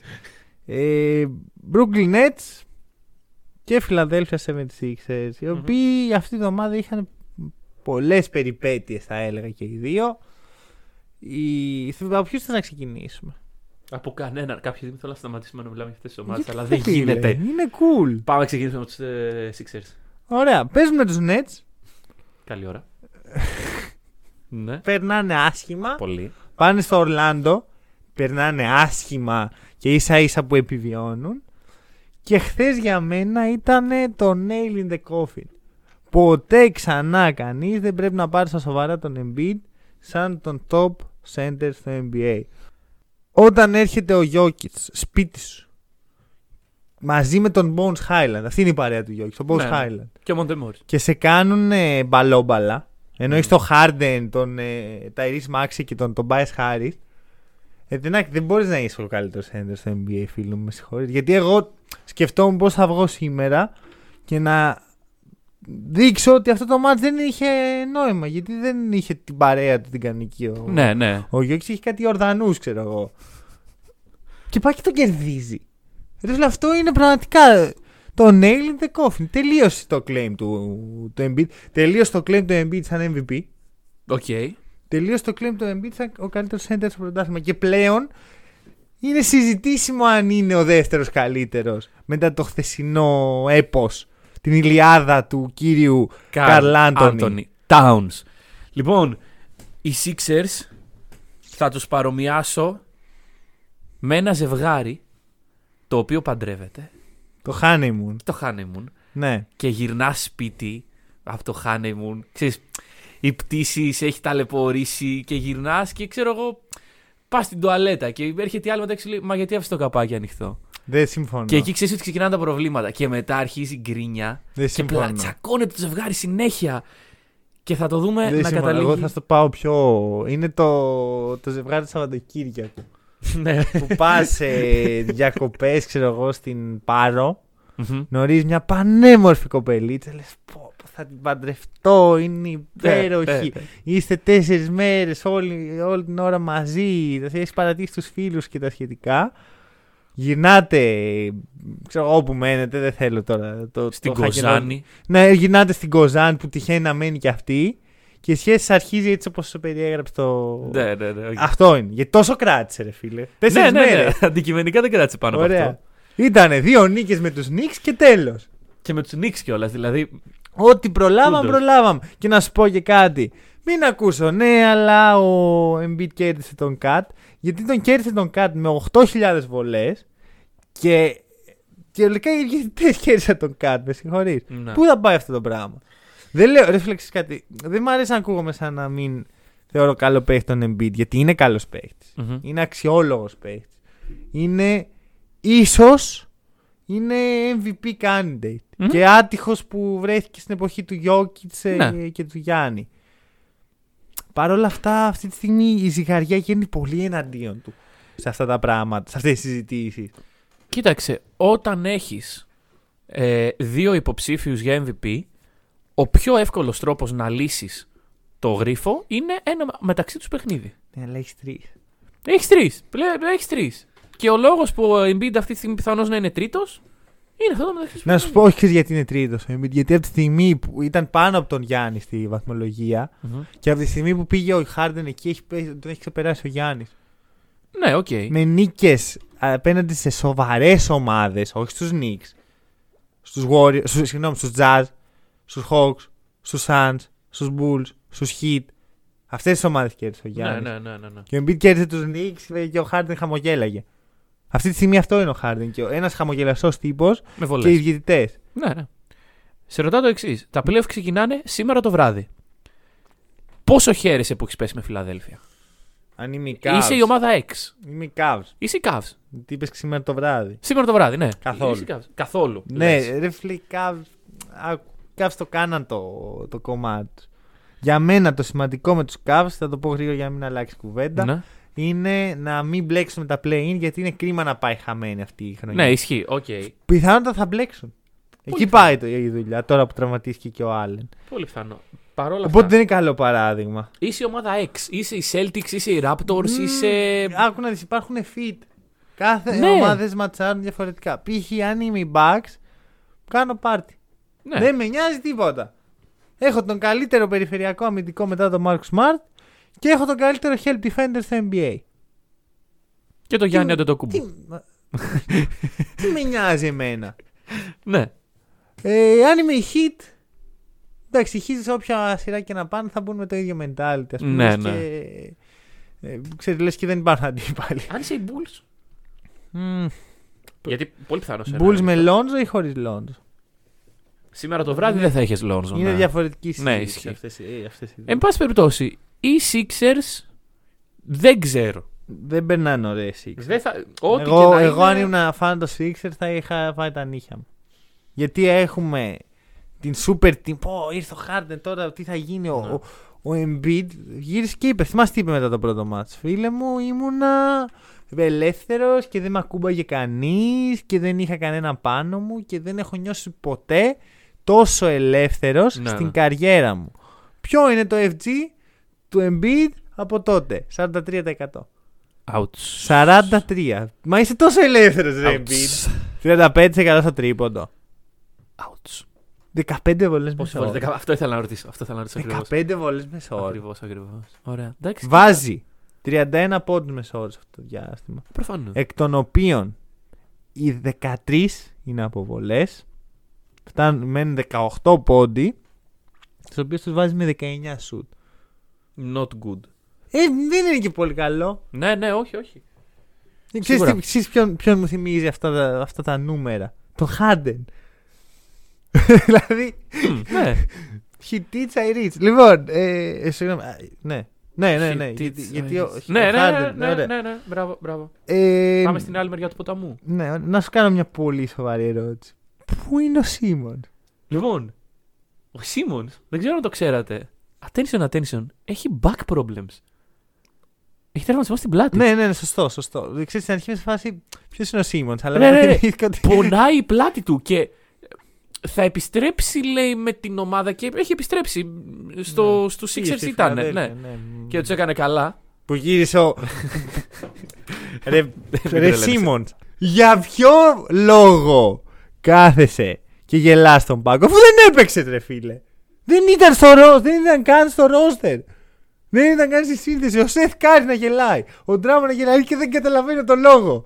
Ε, Brooklyn Nets και Philadelphia 76ers, οι οποίοι αυτή τη εβδομάδα είχαν πολλές περιπέτειες, θα έλεγα και οι δύο. Η... Από ποιους θες να ξεκινήσουμε; Από κανέναν. Κάποια στιγμή θέλω να σταματήσουμε να μιλάμε για αυτές τις ομάδες, Γιατί, αλλά δεν φίλε, γίνεται. Είναι cool. Πάμε να ξεκινήσουμε με τους ε, Sixers. Ωραία. Παίζουμε τους Nets. Καλή ώρα. ναι. Περνάνε άσχημα. Πολύ. Πάνε στο Ορλάντο. Περνάνε άσχημα και ίσα ίσα που επιβιώνουν. Και χθες για μένα ήταν το nail in the coffin. Ποτέ ξανά κανείς δεν πρέπει να πάρει στα σοβαρά τον Embiid σαν τον top center στο NBA. Όταν έρχεται ο Jokic σπίτι σου μαζί με τον Bones Highland, αυτή είναι η παρέα του Jokic, τον Bones Ναι. Highland, Και ο Μοντεμόρ. και σε κάνουν ε, μπαλόμπαλα, ενώ Mm. έχει τον Harden, τον ε, Tyrese Maxey και τον Tobias Harris, ε, δεν, δεν μπορείς να είσαι ο καλύτερος center στο NBA, φίλο μου, με συγχωρείτε. Γιατί εγώ σκεφτόμουν πώς θα βγω σήμερα και να δείξω ότι αυτό το match δεν είχε νόημα. Γιατί δεν είχε την παρέα του την κανονική. Ο, Ναι, ναι. ο Γιώργης είχε κάτι Ορδανούς, ξέρω εγώ. Και πάει και τον κερδίζει. Ρε φίλε, αυτό είναι πραγματικά το nail in the coffin. Τελείωσε το claim του, του Embiid. Τελείωσε το claim του Embiid σαν MVP. Οκ. Τελείωσε το claim του Embiid σαν ο καλύτερος center στο πρωτάθλημα. Και πλέον είναι συζητήσιμο αν είναι ο δεύτερος καλύτερος μετά το χθεσινό έπος την Ηλιάδα του κύριου Καρλ Άντωνη. Towns. Λοιπόν, οι Sixers θα τους παρομοιάσω με ένα ζευγάρι το οποίο παντρεύεται Το honeymoon. το honeymoon Ναι. και γυρνά σπίτι από το honeymoon. Ξέρεις, η πτήση σε έχει ταλαιπωρήσει και γυρνάς και ξέρω εγώ πας στην τουαλέτα και έρχεται η άλλη μεταξύ λέει Μα γιατί άφησε το καπάκι ανοιχτό; Δεν συμφωνώ. Και εκεί ξέρεις ότι ξεκινάνε τα προβλήματα. Και μετά αρχίζει η γκρίνια Δεν και συμφωνώ. πλατσακώνεται το ζευγάρι συνέχεια. Και θα το δούμε Δεν να συμφωνώ. καταλήγει. Εγώ θα στο πάω πιο. Είναι το, το ζευγάρι του Σαββατοκύριακου. ναι. που πας σε διακοπές, ξέρω εγώ, στην Πάρο Μμμ. Γνωρίζεις μια πανέμορφη κοπελίτσα. Λες, πω, πω, θα την παντρευτώ, είναι Ναι, υπέροχη. ναι, ναι. Είστε τέσσερις μέρες όλη, όλη την ώρα μαζί. Θα έχεις παρατήσει τους φίλους και τα σχετικά. Γυρνάτε, ξέρω εγώ όπου μένετε, δεν θέλω τώρα. Το, Στην το χακερό- Κοζάνη. Ναι, γυρνάτε στην Κοζάνη που τυχαίνει να μένει και αυτή. Και η σχέση σας αρχίζει έτσι όπως το περιέγραψε το. Ναι, ναι, ναι. οκ. Αυτό είναι. Γιατί τόσο κράτησε, ρε φίλε. Ναι, Τέσσερις ναι, ναι. μέρες. Αντικειμενικά δεν κράτησε πάνω από Ωραία. αυτό. Ήτανε δύο νίκες με τους Νίξ και τέλος. Και με τους Νίξ κιόλας. Δηλαδή. Ό,τι προλάβαμε, Kudos. προλάβαμε. Και να σου πω και κάτι. Μην ακούσω, ναι, αλλά ο Embiid κέρδισε τον KAT. Γιατί τον κέρδισε τον Κατ με 8.000 βολές και. Και ολικά οι διαιτητέ κέρδισαν τον Κατ, με συγχωρείς. Ναι. Πού θα πάει αυτό το πράγμα; Δεν λέω, ρε φίλε, ξέρεις κάτι. Δεν μου αρέσει να ακούγομαι σαν να μην θεωρώ καλό παίχτη τον Embiid, γιατί είναι καλός παίχτης. Μμμ. Είναι αξιόλογος παίχτης. Είναι ίσως είναι MVP candidate. Μμμ. Και άτυχος που βρέθηκε στην εποχή του Γιώκητ Ναι. και του Γιάννη. Παρ' όλα αυτά, αυτή τη στιγμή η ζυγαριά γίνει πολύ εναντίον του σε αυτά τα πράγματα, σε αυτές τις συζητήσεις. Κοίταξε, όταν έχεις ε, δύο υποψήφιους για MVP, ο πιο εύκολος τρόπος να λύσεις το γρίφο είναι ένα μεταξύ τους παιχνίδι. Ναι, αλλά έχεις τρεις. Έχεις τρεις. Έχεις τρεις. Και ο λόγος που ο Embiid αυτή τη στιγμή πιθανώς να είναι τρίτος είναι αυτό το μεταξύ του Να σου πω, όχι ξέρεις γιατί είναι τρίτος. Γιατί από τη στιγμή που ήταν πάνω από τον Γιάννη στη βαθμολογία Μμμ. και από τη στιγμή που πήγε ο Χάρντεν εκεί, έχει, πέσει- τον έχει ξεπεράσει ο Γιάννης. Ναι, οκ. Με νίκες απέναντι σε σοβαρές ομάδες, όχι στους Knicks, στους Warriors, στους, συγγνώμη, στους Jazz, στους Hawks, στους Suns, στους Bulls, στους Heat. Αυτές τις ομάδες κέρδισε ο Ναι, Γιάννης. ναι, ναι, ναι, ναι. Και ο Embiid κέρδισε τους Knicks και ο Χάρντεν χαμογέλαγε. Αυτή τη στιγμή αυτό είναι ο Χάρντεν. Και ένας χαμογελαστός τύπος Με και οι βολές. διαιτητέ. Ναι, ναι. Σε ρωτάω το εξής. Τα playoff ξεκινάνε σήμερα το βράδυ. Πόσο χαίρεσαι που έχεις πέσει με Φιλαδέλφια; Αν είμαι οι Cavs. Είσαι η ομάδα X. Είμαι οι Cavs. Είσαι οι Cavs. Τι είπες σήμερα το βράδυ; Σήμερα το βράδυ, ναι. Καθόλου. Είσαι οι Cavs. Καθόλου. Ναι, λες. ρε φίλε, οι Cavs, α, οι Cavs το κάναν το, το κομμάτι τους. Για μένα το σημαντικό με τους Cavs, θα το πω γρήγορα για να μην αλλάξει κουβέντα, Ναι. Είναι να μην μπλέξουν με τα play-in γιατί είναι κρίμα να πάει χαμένη αυτή η χρονιά. ναι, ισχύει. Οκ. Πιθανότατα θα μπλέξουν. Εκεί πάει το, η δουλειά τώρα που τραυματίστηκε και ο Άλεν. Πολύ πιθανό. Παρ' όλα Οπότε αυτά. δεν είναι καλό παράδειγμα. Είσαι η ομάδα X. Είσαι οι Celtics, είσαι οι Raptors, Μμμ, είσαι. Άκου να δεις, υπάρχουν fit. Κάθε Ναι. ομάδες ματσάρουν διαφορετικά. Π.χ. αν είμαι η Bucks, κάνω πάρτι. Ναι. Δεν με νοιάζει τίποτα. Έχω τον καλύτερο περιφερειακό αμυντικό μετά τον Mark Smart και έχω τον καλύτερο help defender στο NBA. Και το Γιάννη Τι- Αντετοκούμπο. Τι, μα- τι με νοιάζει εμένα. Ναι. Ε, αν είμαι η Heat, εντάξει, οι Heat σε όποια σειρά και να πάνε θα μπουν με το ίδιο mentality. Ας πούμε, Ναι, λες ναι. Και, ε, ξέρεις, λες και δεν υπάρχουν αντίπαλοι. Αν είσαι οι Bulls. Μμμ. Γιατί πολύ πιθανό σε Bulls ένα- με Lonzo ή χωρίς Lonzo; Σήμερα το βράδυ δεν θα έχεις Lonzo. Είναι ναι. διαφορετική Ναι, συζήτηση ισχύει. αυτές, ε, αυτές οι Εν πάση περιπτώσει, οι Sixers δεν ξέρω. Δεν περνάνε ωραίε Sixers. Δεν θα... Ό,τι εγώ, και να εγώ αν είναι... ήμουν φαν των Sixers θα είχα φάει τα νύχια μου. Γιατί έχουμε την super team. Πω, ήρθε ο Harden τώρα, τι θα γίνει. Ναι. Ο, ο, ο Embiid γύρισε και είπε. Θυμάσαι τι είπε μετά το πρώτο μάτς. Φίλε μου, ήμουνα ελεύθερος και δεν με ακούμπαγε κανείς και δεν είχα κανένα πάνω μου και δεν έχω νιώσει ποτέ τόσο ελεύθερος Ναι, στην ναι. καριέρα μου. Ποιο είναι το FG του Embiid από τότε, 43%. Ouch. 43. Μα είσαι τόσο ελεύθερος, ρε Ouch. Embiid. 35% στο τρίποντο. Ouch. 15 βολές Πόσες μεσόωρο. φορές, δεκα- Αυτό ήθελα να ρωτήσω. Αυτό ήθελα να ρωτήσω ακριβώς. 15 βολές μεσόωρο. Ακριβώς, ακριβώς. Ωραία. Εντάξει. Βάζει 31 πόντους μεσόωρο αυτό το διάστημα. Προφανώς. Εκ των οποίων οι 13 είναι αποβολέ. Φτάνουν μένουν 18 πόντι. Του οποίους τους βάζεις με 19 σουτ. Not good. Ε, δεν είναι και πολύ καλό. Ναι, ναι, όχι, όχι. Ξέρεις, Σίγουρα. τι- ξέρεις ποιον, ποιον μου θυμίζει αυτά τα, αυτά τα νούμερα; Το Harden. δηλαδή, Μμ, Ναι. he teach I reach. Λοιπόν, ε, ε, συγγνώμη. α, Ναι. Ναι, ναι, ναι. He Γιατί, did γιατί ο, say- Ναι, ο ναι, Harden, ναι, ναι, ωραία. ναι, ναι. Μπράβο, μπράβο. Ε, Πάμε στην άλλη μεριά του ποταμού. Ναι, να σου κάνω μια πολύ σοβαρή ερώτηση. Πού είναι ο Σίμον. Λοιπόν, ο Σίμον, δεν ξέρω αν το ξέρατε. Attention, attention. Έχει back problems. Έχει τραυματισμό στην πλάτη. Ναι, ναι, ναι, σωστό, σωστό. Ξέρεις, στην αρχή μες σε φάση ποιος είναι ο Σίμονς. Αλλά Ναι, ναι, ναι. θυμήθηκα ότι- Πονάει η πλάτη του και θα επιστρέψει, λέει, με την ομάδα και έχει επιστρέψει. Στο, στους Πήγε Sixers στη ήταν. Φιλαδέλφια, Ναι. ναι. Και τους έκανε καλά. Που γύρισε ο. ρε ρε τρελαίνεσαι. Σίμονς, για ποιο λόγο κάθεσαι και γελάς στον πάγκο, αφού δεν έπαιξες, ρε φίλε. Δεν ήταν στο ρο, δεν ήταν καν στο ρόστερ. Δεν ήταν καν στη σύνθεση. Ο Σεθ Κάρι να γελάει. Ο Ντράμοντ να γελάει και δεν καταλαβαίνω τον λόγο.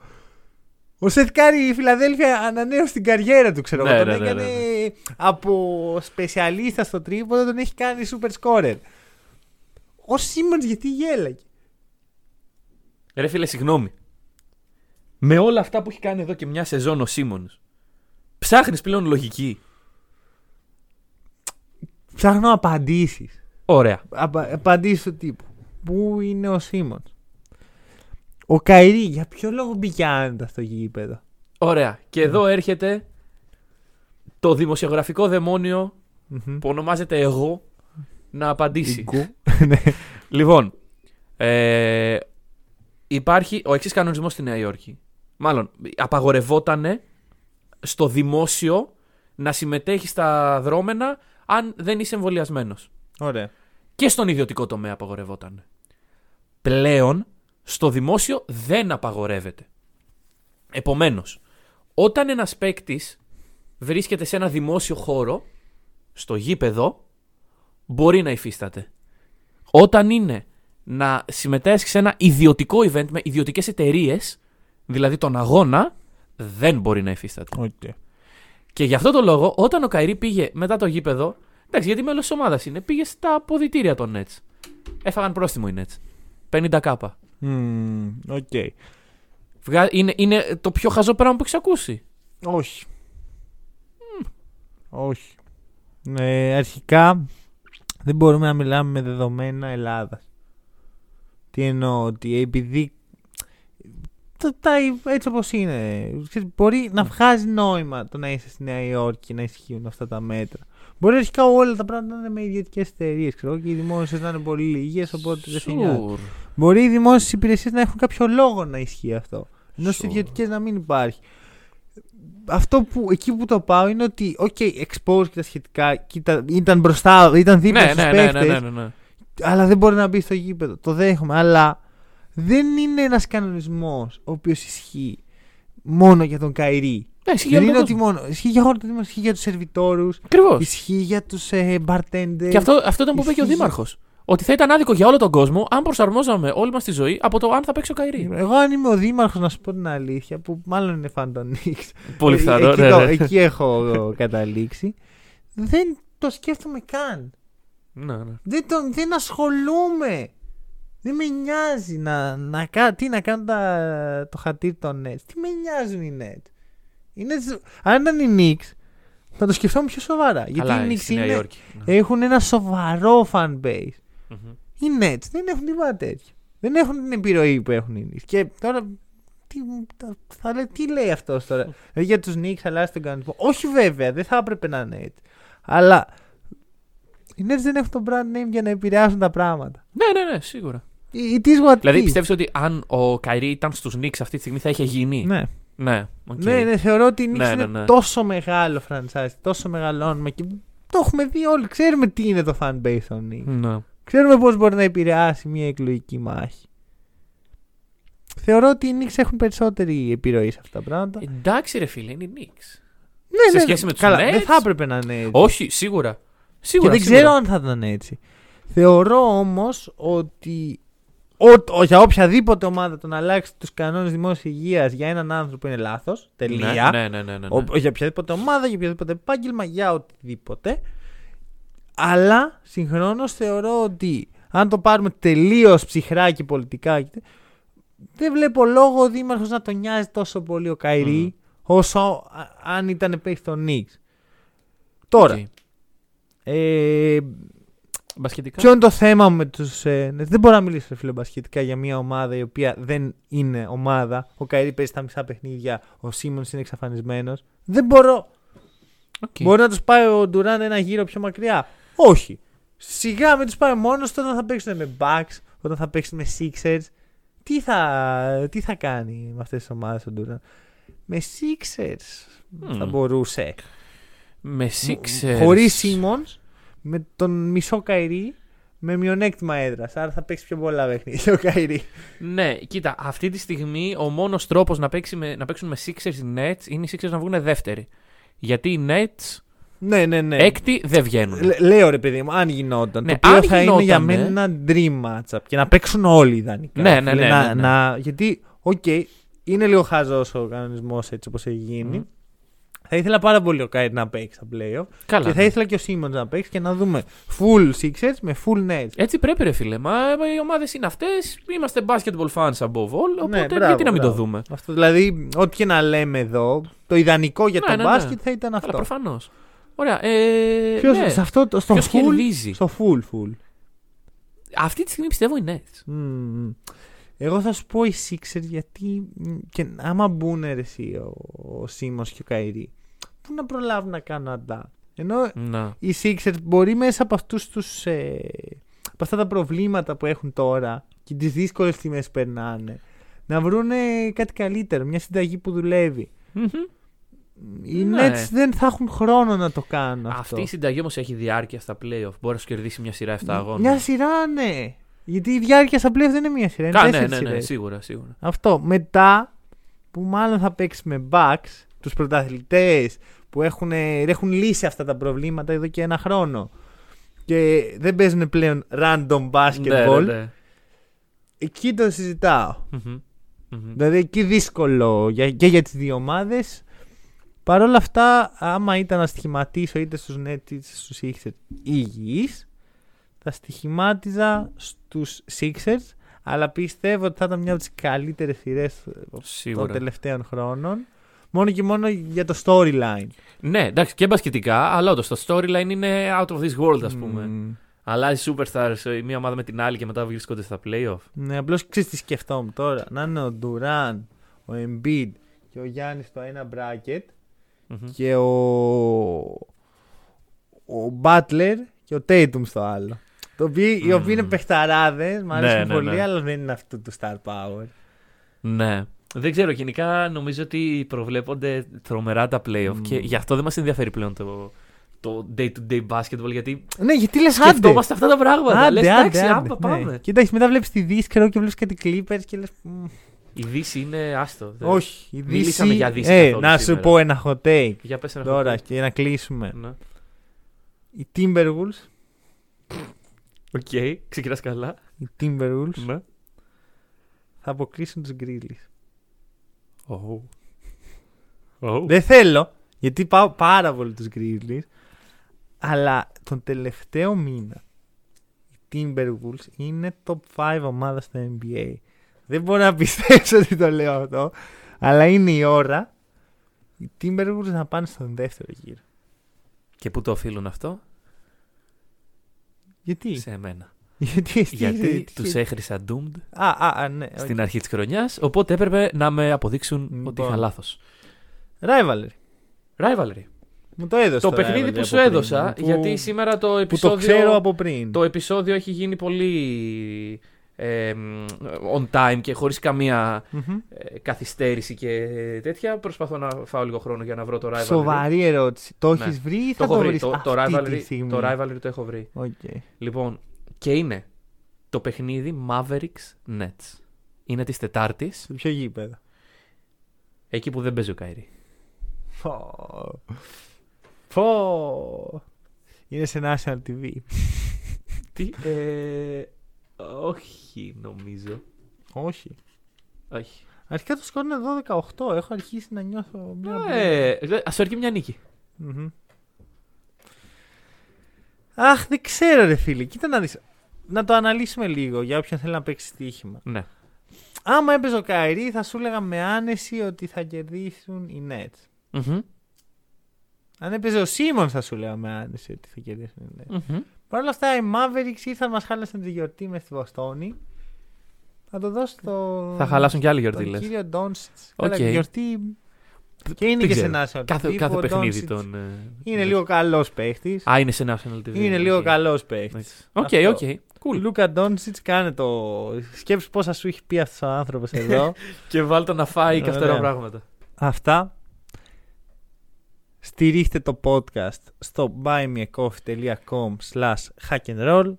Ο Σεθ Κάρι η Φιλαδέλφια ανανέωσε την καριέρα του, ξέρω Ναι, εγώ. Τον ναι, ναι, έκανε ναι, από σπεσιαλίστα στο τρίποντο, τον έχει κάνει super scorer. Ο Σίμονς γιατί γέλαγε; Ρε φίλε, συγγνώμη. Με όλα αυτά που έχει κάνει εδώ και μια σεζόν ο Σίμονς, ψάχνεις πλέον λογική. Ψάχνω απαντήσεις. Ωραία. Απαντήσεις του τύπου. Πού είναι ο Σίμον. Ο Καϊρή, για ποιο λόγο μπήκε άνετα στο γήπεδο; Ωραία. Και εδώ έρχεται το δημοσιογραφικό δαιμόνιο Μμμ. που ονομάζεται εγώ να απαντήσει. Γκου. Ναι. Λοιπόν, ε, υπάρχει ο εξής κανονισμός στη Νέα Υόρκη. Μάλλον, απαγορευότανε στο δημόσιο να συμμετέχει στα δρόμενα αν δεν είσαι εμβολιασμένος. Ωραία. Και στον ιδιωτικό τομέα απαγορευόταν. Πλέον, στο δημόσιο δεν απαγορεύεται. Επομένως, όταν ένας παίκτης βρίσκεται σε ένα δημόσιο χώρο, στο γήπεδο, μπορεί να υφίσταται. Όταν είναι να συμμετέχει σε ένα ιδιωτικό event με ιδιωτικές εταιρείες, δηλαδή τον αγώνα, δεν μπορεί να υφίσταται. Okay. Και γι' αυτό το λόγο, όταν ο Καϊρή πήγε μετά το γήπεδο, εντάξει, γιατί μέλος της ομάδας είναι, πήγε στα αποδητήρια των Nets. Έφαγαν πρόστιμο οι Nets. 50 κάπα. Οκ. Βγα... Είναι, είναι το πιο χαζό πράγμα που έχεις ακούσει. Όχι. Όχι. Ε, αρχικά δεν μπορούμε να μιλάμε με δεδομένα Ελλάδας. Τι εννοώ, ότι επειδή τα, τα, έτσι όπως είναι, ξέρεις, μπορεί να βγάζει νόημα το να είσαι στη Νέα Υόρκη και να ισχύουν αυτά τα μέτρα. Μπορεί αρχικά όλα τα πράγματα να είναι με ιδιωτικές εταιρείες και οι δημόσιες να είναι πολύ λίγες, οπότε δεν σε νοιάζει. Sure. Μπορεί οι δημόσιες υπηρεσίες να έχουν κάποιο λόγο να ισχύει αυτό. Ενώ στις Sure. ιδιωτικές να μην υπάρχει. Αυτό που εκεί που το πάω είναι ότι, OK, expose και τα σχετικά κοίτα, ήταν μπροστά, ήταν δίπλα Ναι, στους ναι, ναι, ναι, παίκτες, ναι, ναι, ναι. αλλά δεν μπορεί να μπει στο γήπεδο. Το δέχομαι. Αλλά δεν είναι ένας κανονισμός ο οποίος ισχύει μόνο για τον Καϊρή. Ναι, ισχύει για Δεν όλο είναι τον ότι κόσμο. μόνο. Ισχύει για όλο τον κόσμο, ισχύει για τους σερβιτόρους, Ακριβώς. ισχύει για τους ε, bartenders. Και αυτό, αυτό ήταν που είπε και ο Ισχύει. Δήμαρχος. Ότι θα ήταν άδικο για όλο τον κόσμο αν προσαρμόζαμε όλη μας τη ζωή από το αν θα παίξει ο Καϊρή. Εγώ αν είμαι ο δήμαρχος, να σου πω την αλήθεια, που μάλλον είναι φαν των Νίξ. Πολύ Ε, πιθανό. Εκεί, ναι, το- ναι. εκεί έχω καταλήξει. Δεν το σκέφτομαι καν. Ναι, ναι. Δεν, τον, δεν ασχολούμαι. Δεν με νοιάζει να, να, κα- τι, να κάνω τα, το χατήρι των Nets. Τι με νοιάζουν οι Nets. Οι Nets αν ήταν οι Knicks, θα το σκεφτόμουν πιο σοβαρά. Γιατί Καλά, οι Knicks στη Νέα είναι, Υόρκη. Ναι. έχουν ένα σοβαρό fan base. Μμμ. Οι Nets δεν έχουν τίποτα τέτοιο. Δεν έχουν την επιρροή που έχουν οι Knicks. Και τώρα. Τι, θα- θα λέει, τι λέει αυτός τώρα; Δηλαδή για τους Knicks αλλάζει τον κανονισμό. Όχι βέβαια, δεν θα έπρεπε να είναι έτσι. Αλλά οι Nets δεν έχουν το brand name για να επηρεάσουν τα πράγματα. Ναι, ναι, ναι, σίγουρα. It is what it Δηλαδή is. πιστεύεις ότι αν ο Καϊρή ήταν στους Knicks αυτή τη στιγμή θα είχε γίνει; Ναι. Ναι, οκ. ναι, ναι, θεωρώ ότι οι Knicks Ναι, είναι ναι, ναι. τόσο μεγάλο franchise, τόσο μεγάλο όνομα και το έχουμε δει όλοι. Ξέρουμε τι είναι το fan base των Knicks. Ναι. Ξέρουμε πώς μπορεί να επηρεάσει μια εκλογική μάχη. Θεωρώ ότι οι Knicks έχουν περισσότερη επιρροή σε αυτά τα πράγματα. Εντάξει, ρε φίλε, είναι οι Knicks. Ναι, σε ναι, σχέση με τους καλά, Nets? Δεν θα έπρεπε να είναι έτσι. Όχι, σίγουρα. και Σίγουρα. δεν σίγουρα. ξέρω αν θα ήταν έτσι. Θεωρώ όμως ότι ο, ο- για οποιαδήποτε ομάδα το να αλλάξει τους κανόνες δημόσιας υγείας για έναν άνθρωπο είναι λάθος. Τελεία. Ναι, ναι, ναι. ναι, ναι. Ο- για οποιαδήποτε ομάδα, για οποιαδήποτε επάγγελμα, για οτιδήποτε. Αλλά συγχρόνως θεωρώ ότι αν το πάρουμε τελείως ψυχρά και πολιτικά, και τε- δεν βλέπω λόγο ο Δήμαρχος να τον νοιάζει τόσο πολύ ο Καϊρή όσο α- αν ήταν παίχτη των Νίξ. Τώρα, Οκ. ε, Μπασκετικά; ποιο είναι το θέμα μου με τους. Ε, ναι, δεν μπορώ να μιλήσω ρε φίλε μπασκετικά για μια ομάδα η οποία δεν είναι ομάδα. Ο Καϊρή παίζει τα μισά παιχνίδια, ο Σίμονς είναι εξαφανισμένος. Δεν μπορώ. Οκ. Μπορεί να τους πάει ο Ντουράν ένα γύρο πιο μακριά; Όχι. Σιγά μην τους πάει μόνος όταν θα παίξουν με Bucks, όταν θα παίξουν με Sixers. τι θα, τι θα κάνει με αυτές τις ομάδες ο Durant. Με Sixers θα Μμ. μπορούσε. Με Sixers. Χωρίς Simmons, με τον μισό Καϊρή, με μειονέκτημα έδρας. Άρα θα παίξει πιο πολλά παιχνίδια ο Καϊρή. Ναι, κοίτα, αυτή τη στιγμή ο μόνος τρόπος να, παίξει με, να παίξουν με Sixers οι Nets είναι οι Sixers να βγουν δεύτεροι. Γιατί οι Nets ναι, ναι, ναι. έκτη δεν βγαίνουν. Λ- λέω ρε παιδί μου, αν γινόταν. Ναι, το οποίο αν θα είναι για γινότανε- μένα ένα dream matchup και να παίξουν όλοι ιδανικά. Ναι, ναι, Φίλε, ναι, να- ναι, ναι. να- γιατί, οκ, είναι λίγο χαζός ο κανονισμός έτσι όπως έχει γίνει. Μμ. Θα ήθελα πάρα πολύ ο Κάιρ να παίξει στα playoff. Καλά. Και θα ναι. ήθελα και ο Σίμονς να παίξει και να δούμε full Sixers με full Nets. Έτσι πρέπει, ρε φίλε. Μα οι ομάδες είναι αυτές. Είμαστε basketball fans above all. Οπότε Ναι, μπράβο, γιατί να μην μπράβο. το δούμε; Αυτό δηλαδή, ό,τι και να λέμε εδώ, το ιδανικό για Ναι, το ναι, ναι. μπάσκετ θα ήταν Αλλά αυτό. προφανώς. Ωραία. Ε, Ποιος, ναι. σε αυτό, το- στο Ποιος full, κερδίζει; στο full full. Αυτή τη στιγμή πιστεύω οι Nets. Μμμ. Εγώ θα σου πω οι Sixers γιατί μ, και άμα μπουν ρε εσύ ο, ο Σίμος και ο Καϊρή πού να προλάβουν να κάνουν αντά; Ενώ Να. οι Sixers μπορεί μέσα από αυτούς τους ε, από αυτά τα προβλήματα που έχουν τώρα και τις δύσκολες τιμές που περνάνε να βρουν κάτι καλύτερο, μια συνταγή που δουλεύει. Μμμ. Οι Ναι. Nets δεν θα έχουν χρόνο να το κάνουν αυτό. Αυτή η συνταγή όμως έχει διάρκεια στα playoff. Μπορεί να σου κερδίσει μια σειρά 7 αγώνων. Μια σειρά, ναι. Γιατί η διάρκεια στα πλέον δεν είναι μια σειρά. Είναι Κα, ναι, τέσσερις ναι, ναι, σειρές. σίγουρα, σίγουρα. Αυτό. Μετά που μάλλον θα παίξει με Bucks, τους πρωταθλητές που έχουν, έχουν λύσει αυτά τα προβλήματα εδώ και ένα χρόνο. Και δεν παίζουν πλέον random basketball. Ναι, ναι, ναι. Εκεί το συζητάω. Μμμ. Μμμ. Δηλαδή εκεί δύσκολο για, και για τις δύο ομάδες. Παρ' όλα αυτά, άμα ήταν να στοιχηματίσω είτε στους Nets είτε στους Sixers υγιείς, θα στοιχημάτιζα στους Sixers, αλλά πιστεύω ότι θα ήταν μια από τις καλύτερες σειρές των Σίγουρα. τελευταίων χρόνων. Μόνο και μόνο για το storyline. Ναι, εντάξει, και μπασκετικά, αλλά όντως το storyline είναι out of this world, ας πούμε. Μμμ. Αλλάζει superstars η μία ομάδα με την άλλη και μετά βρίσκονται στα playoff. Ναι, απλώς ξέρεις τι σκεφτόμουν τώρα. Να είναι ο Durant, ο Embiid και ο Γιάννης στο ένα bracket Μμμ. και ο, ο Butler και ο Tatum στο άλλο. Το οποίο, Οι οποίοι είναι Μμμ. παιχταράδες, μου αρέσουν Ναι, ναι, πολύ, ναι. αλλά δεν είναι αυτού του star power. Ναι. Δεν ξέρω, γενικά νομίζω ότι προβλέπονται τρομερά τα playoff Μμ. και γι' αυτό δεν μας ενδιαφέρει πλέον το, το day-to-day basketball γιατί Ναι, γιατί λες άντε. σκεφτόμαστε αυτά τα πράγματα. Λες, εντάξει, άμα πάμε. Ναι. Και εντάξει, μετά βλέπεις τη Δύση και βλέπεις κάτι Clippers και λες. Η Δύση είναι άστο. δεν- Όχι, η Δύση. Μιλήσαμε για Δύση ε, καθόλου να σου σήμερα. πω ένα hot take. Για πες ένα Τώρα hot take. και να κλείσουμε. Ναι. Οι Timberwolves, OK, ξεκινάς καλά. οι Timberwolves Ναι. θα αποκλείσουν τους Grizzlies. Oh. Oh. Δεν θέλω, γιατί πάω πάρα πολύ τους Grizzlies, αλλά τον τελευταίο μήνα οι Timberwolves είναι top 5 ομάδα στο NBA. Δεν μπορώ να πιστέψω ότι το λέω αυτό, αλλά είναι η ώρα οι Timberwolves να πάνε στον δεύτερο γύρο. Και πού το οφείλουν αυτό; Γιατί; Σε εμένα. Γιατί εσύ- Γιατί τι- τους έχρισα doomed Α, α, α, ναι. στην αρχή της χρονιάς, οπότε έπρεπε να με αποδείξουν ότι Λοιπόν. είχα λάθος. Rivalry. Rivalry. Μου το έδωσε Το παιχνίδι rivalry που σου από πριν, έδωσα, που- γιατί σήμερα το που επεισόδιο... το ξέρω από πριν. Το επεισόδιο έχει γίνει πολύ ε, μ, on time και χωρίς καμία Μμμ. ε, καθυστέρηση και τέτοια. Προσπαθώ να φάω λίγο χρόνο για να βρω το rivalry. Σοβαρή ερώτηση. Το Ναι. έχεις βρει ή Το θα έχω το βρει. βρεις Το, το, αυτή τη rivalry, στιγμή; το rivalry το έχω βρει. Οκ. Λοιπόν, και είναι το παιχνίδι Mavericks Nets. Είναι της Τετάρτης, Σε ποιο γήπεδο; εκεί που δεν παίζει ο Καϊρή. Πω. Πω. Είναι σε National TV. Τι, ε, όχι νομίζω. Όχι. Όχι. Αρχικά το σκορ είναι 12-8. Έχω αρχίσει να νιώθω μια. Ε, ας φέρει και μια νίκη. Μμμ. Αχ, δεν ξέρω, ρε φίλε. Κοίτα να δεις. Να το αναλύσουμε λίγο για όποιον θέλει να παίξει στοίχημα. Ναι. Άμα έπαιζε ο Καϊρή, θα σου έλεγα με άνεση ότι θα κερδίσουν οι Nets. Μμμ. Αν έπαιζε ο Σίμονς, θα σου έλεγα με άνεση ότι θα κερδίσουν οι Nets. Μμμ. Παρ' όλα αυτά, οι Mavericks ήρθαν μας χάλασαν τη γιορτή με στη Βοστόνη. Θα το δώσω στο. Θα χαλάσουν κι άλλη τον γιορτή, λες. κύριο Ντόνσιτς. Οκ. Γιορτή. Και είναι Δεν και σε ξέρω. national Κάθε, TV, κάθε που ο παιχνίδι Doncic τον... ε, Είναι ναι. λίγο καλός παίχτης. Α, είναι σε National TV. Είναι λίγο οκ. καλός παίχτης. Οκ, Αυτό. OK. Cool. Λούκα Ντόνσιτς, κάνε το. Σκέψου πόσα σου έχει πει αυτός ο άνθρωπος εδώ. και βάλτε να φάει και Ωραία. αυτά πράγματα. Αυτά. Στηρίχτε το podcast στο buymeacoffee.com slash hackandroll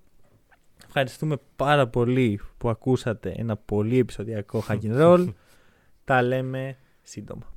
Ευχαριστούμε πάρα πολύ που ακούσατε ένα πολύ επεισοδιακό hack and roll. Τα λέμε σύντομα.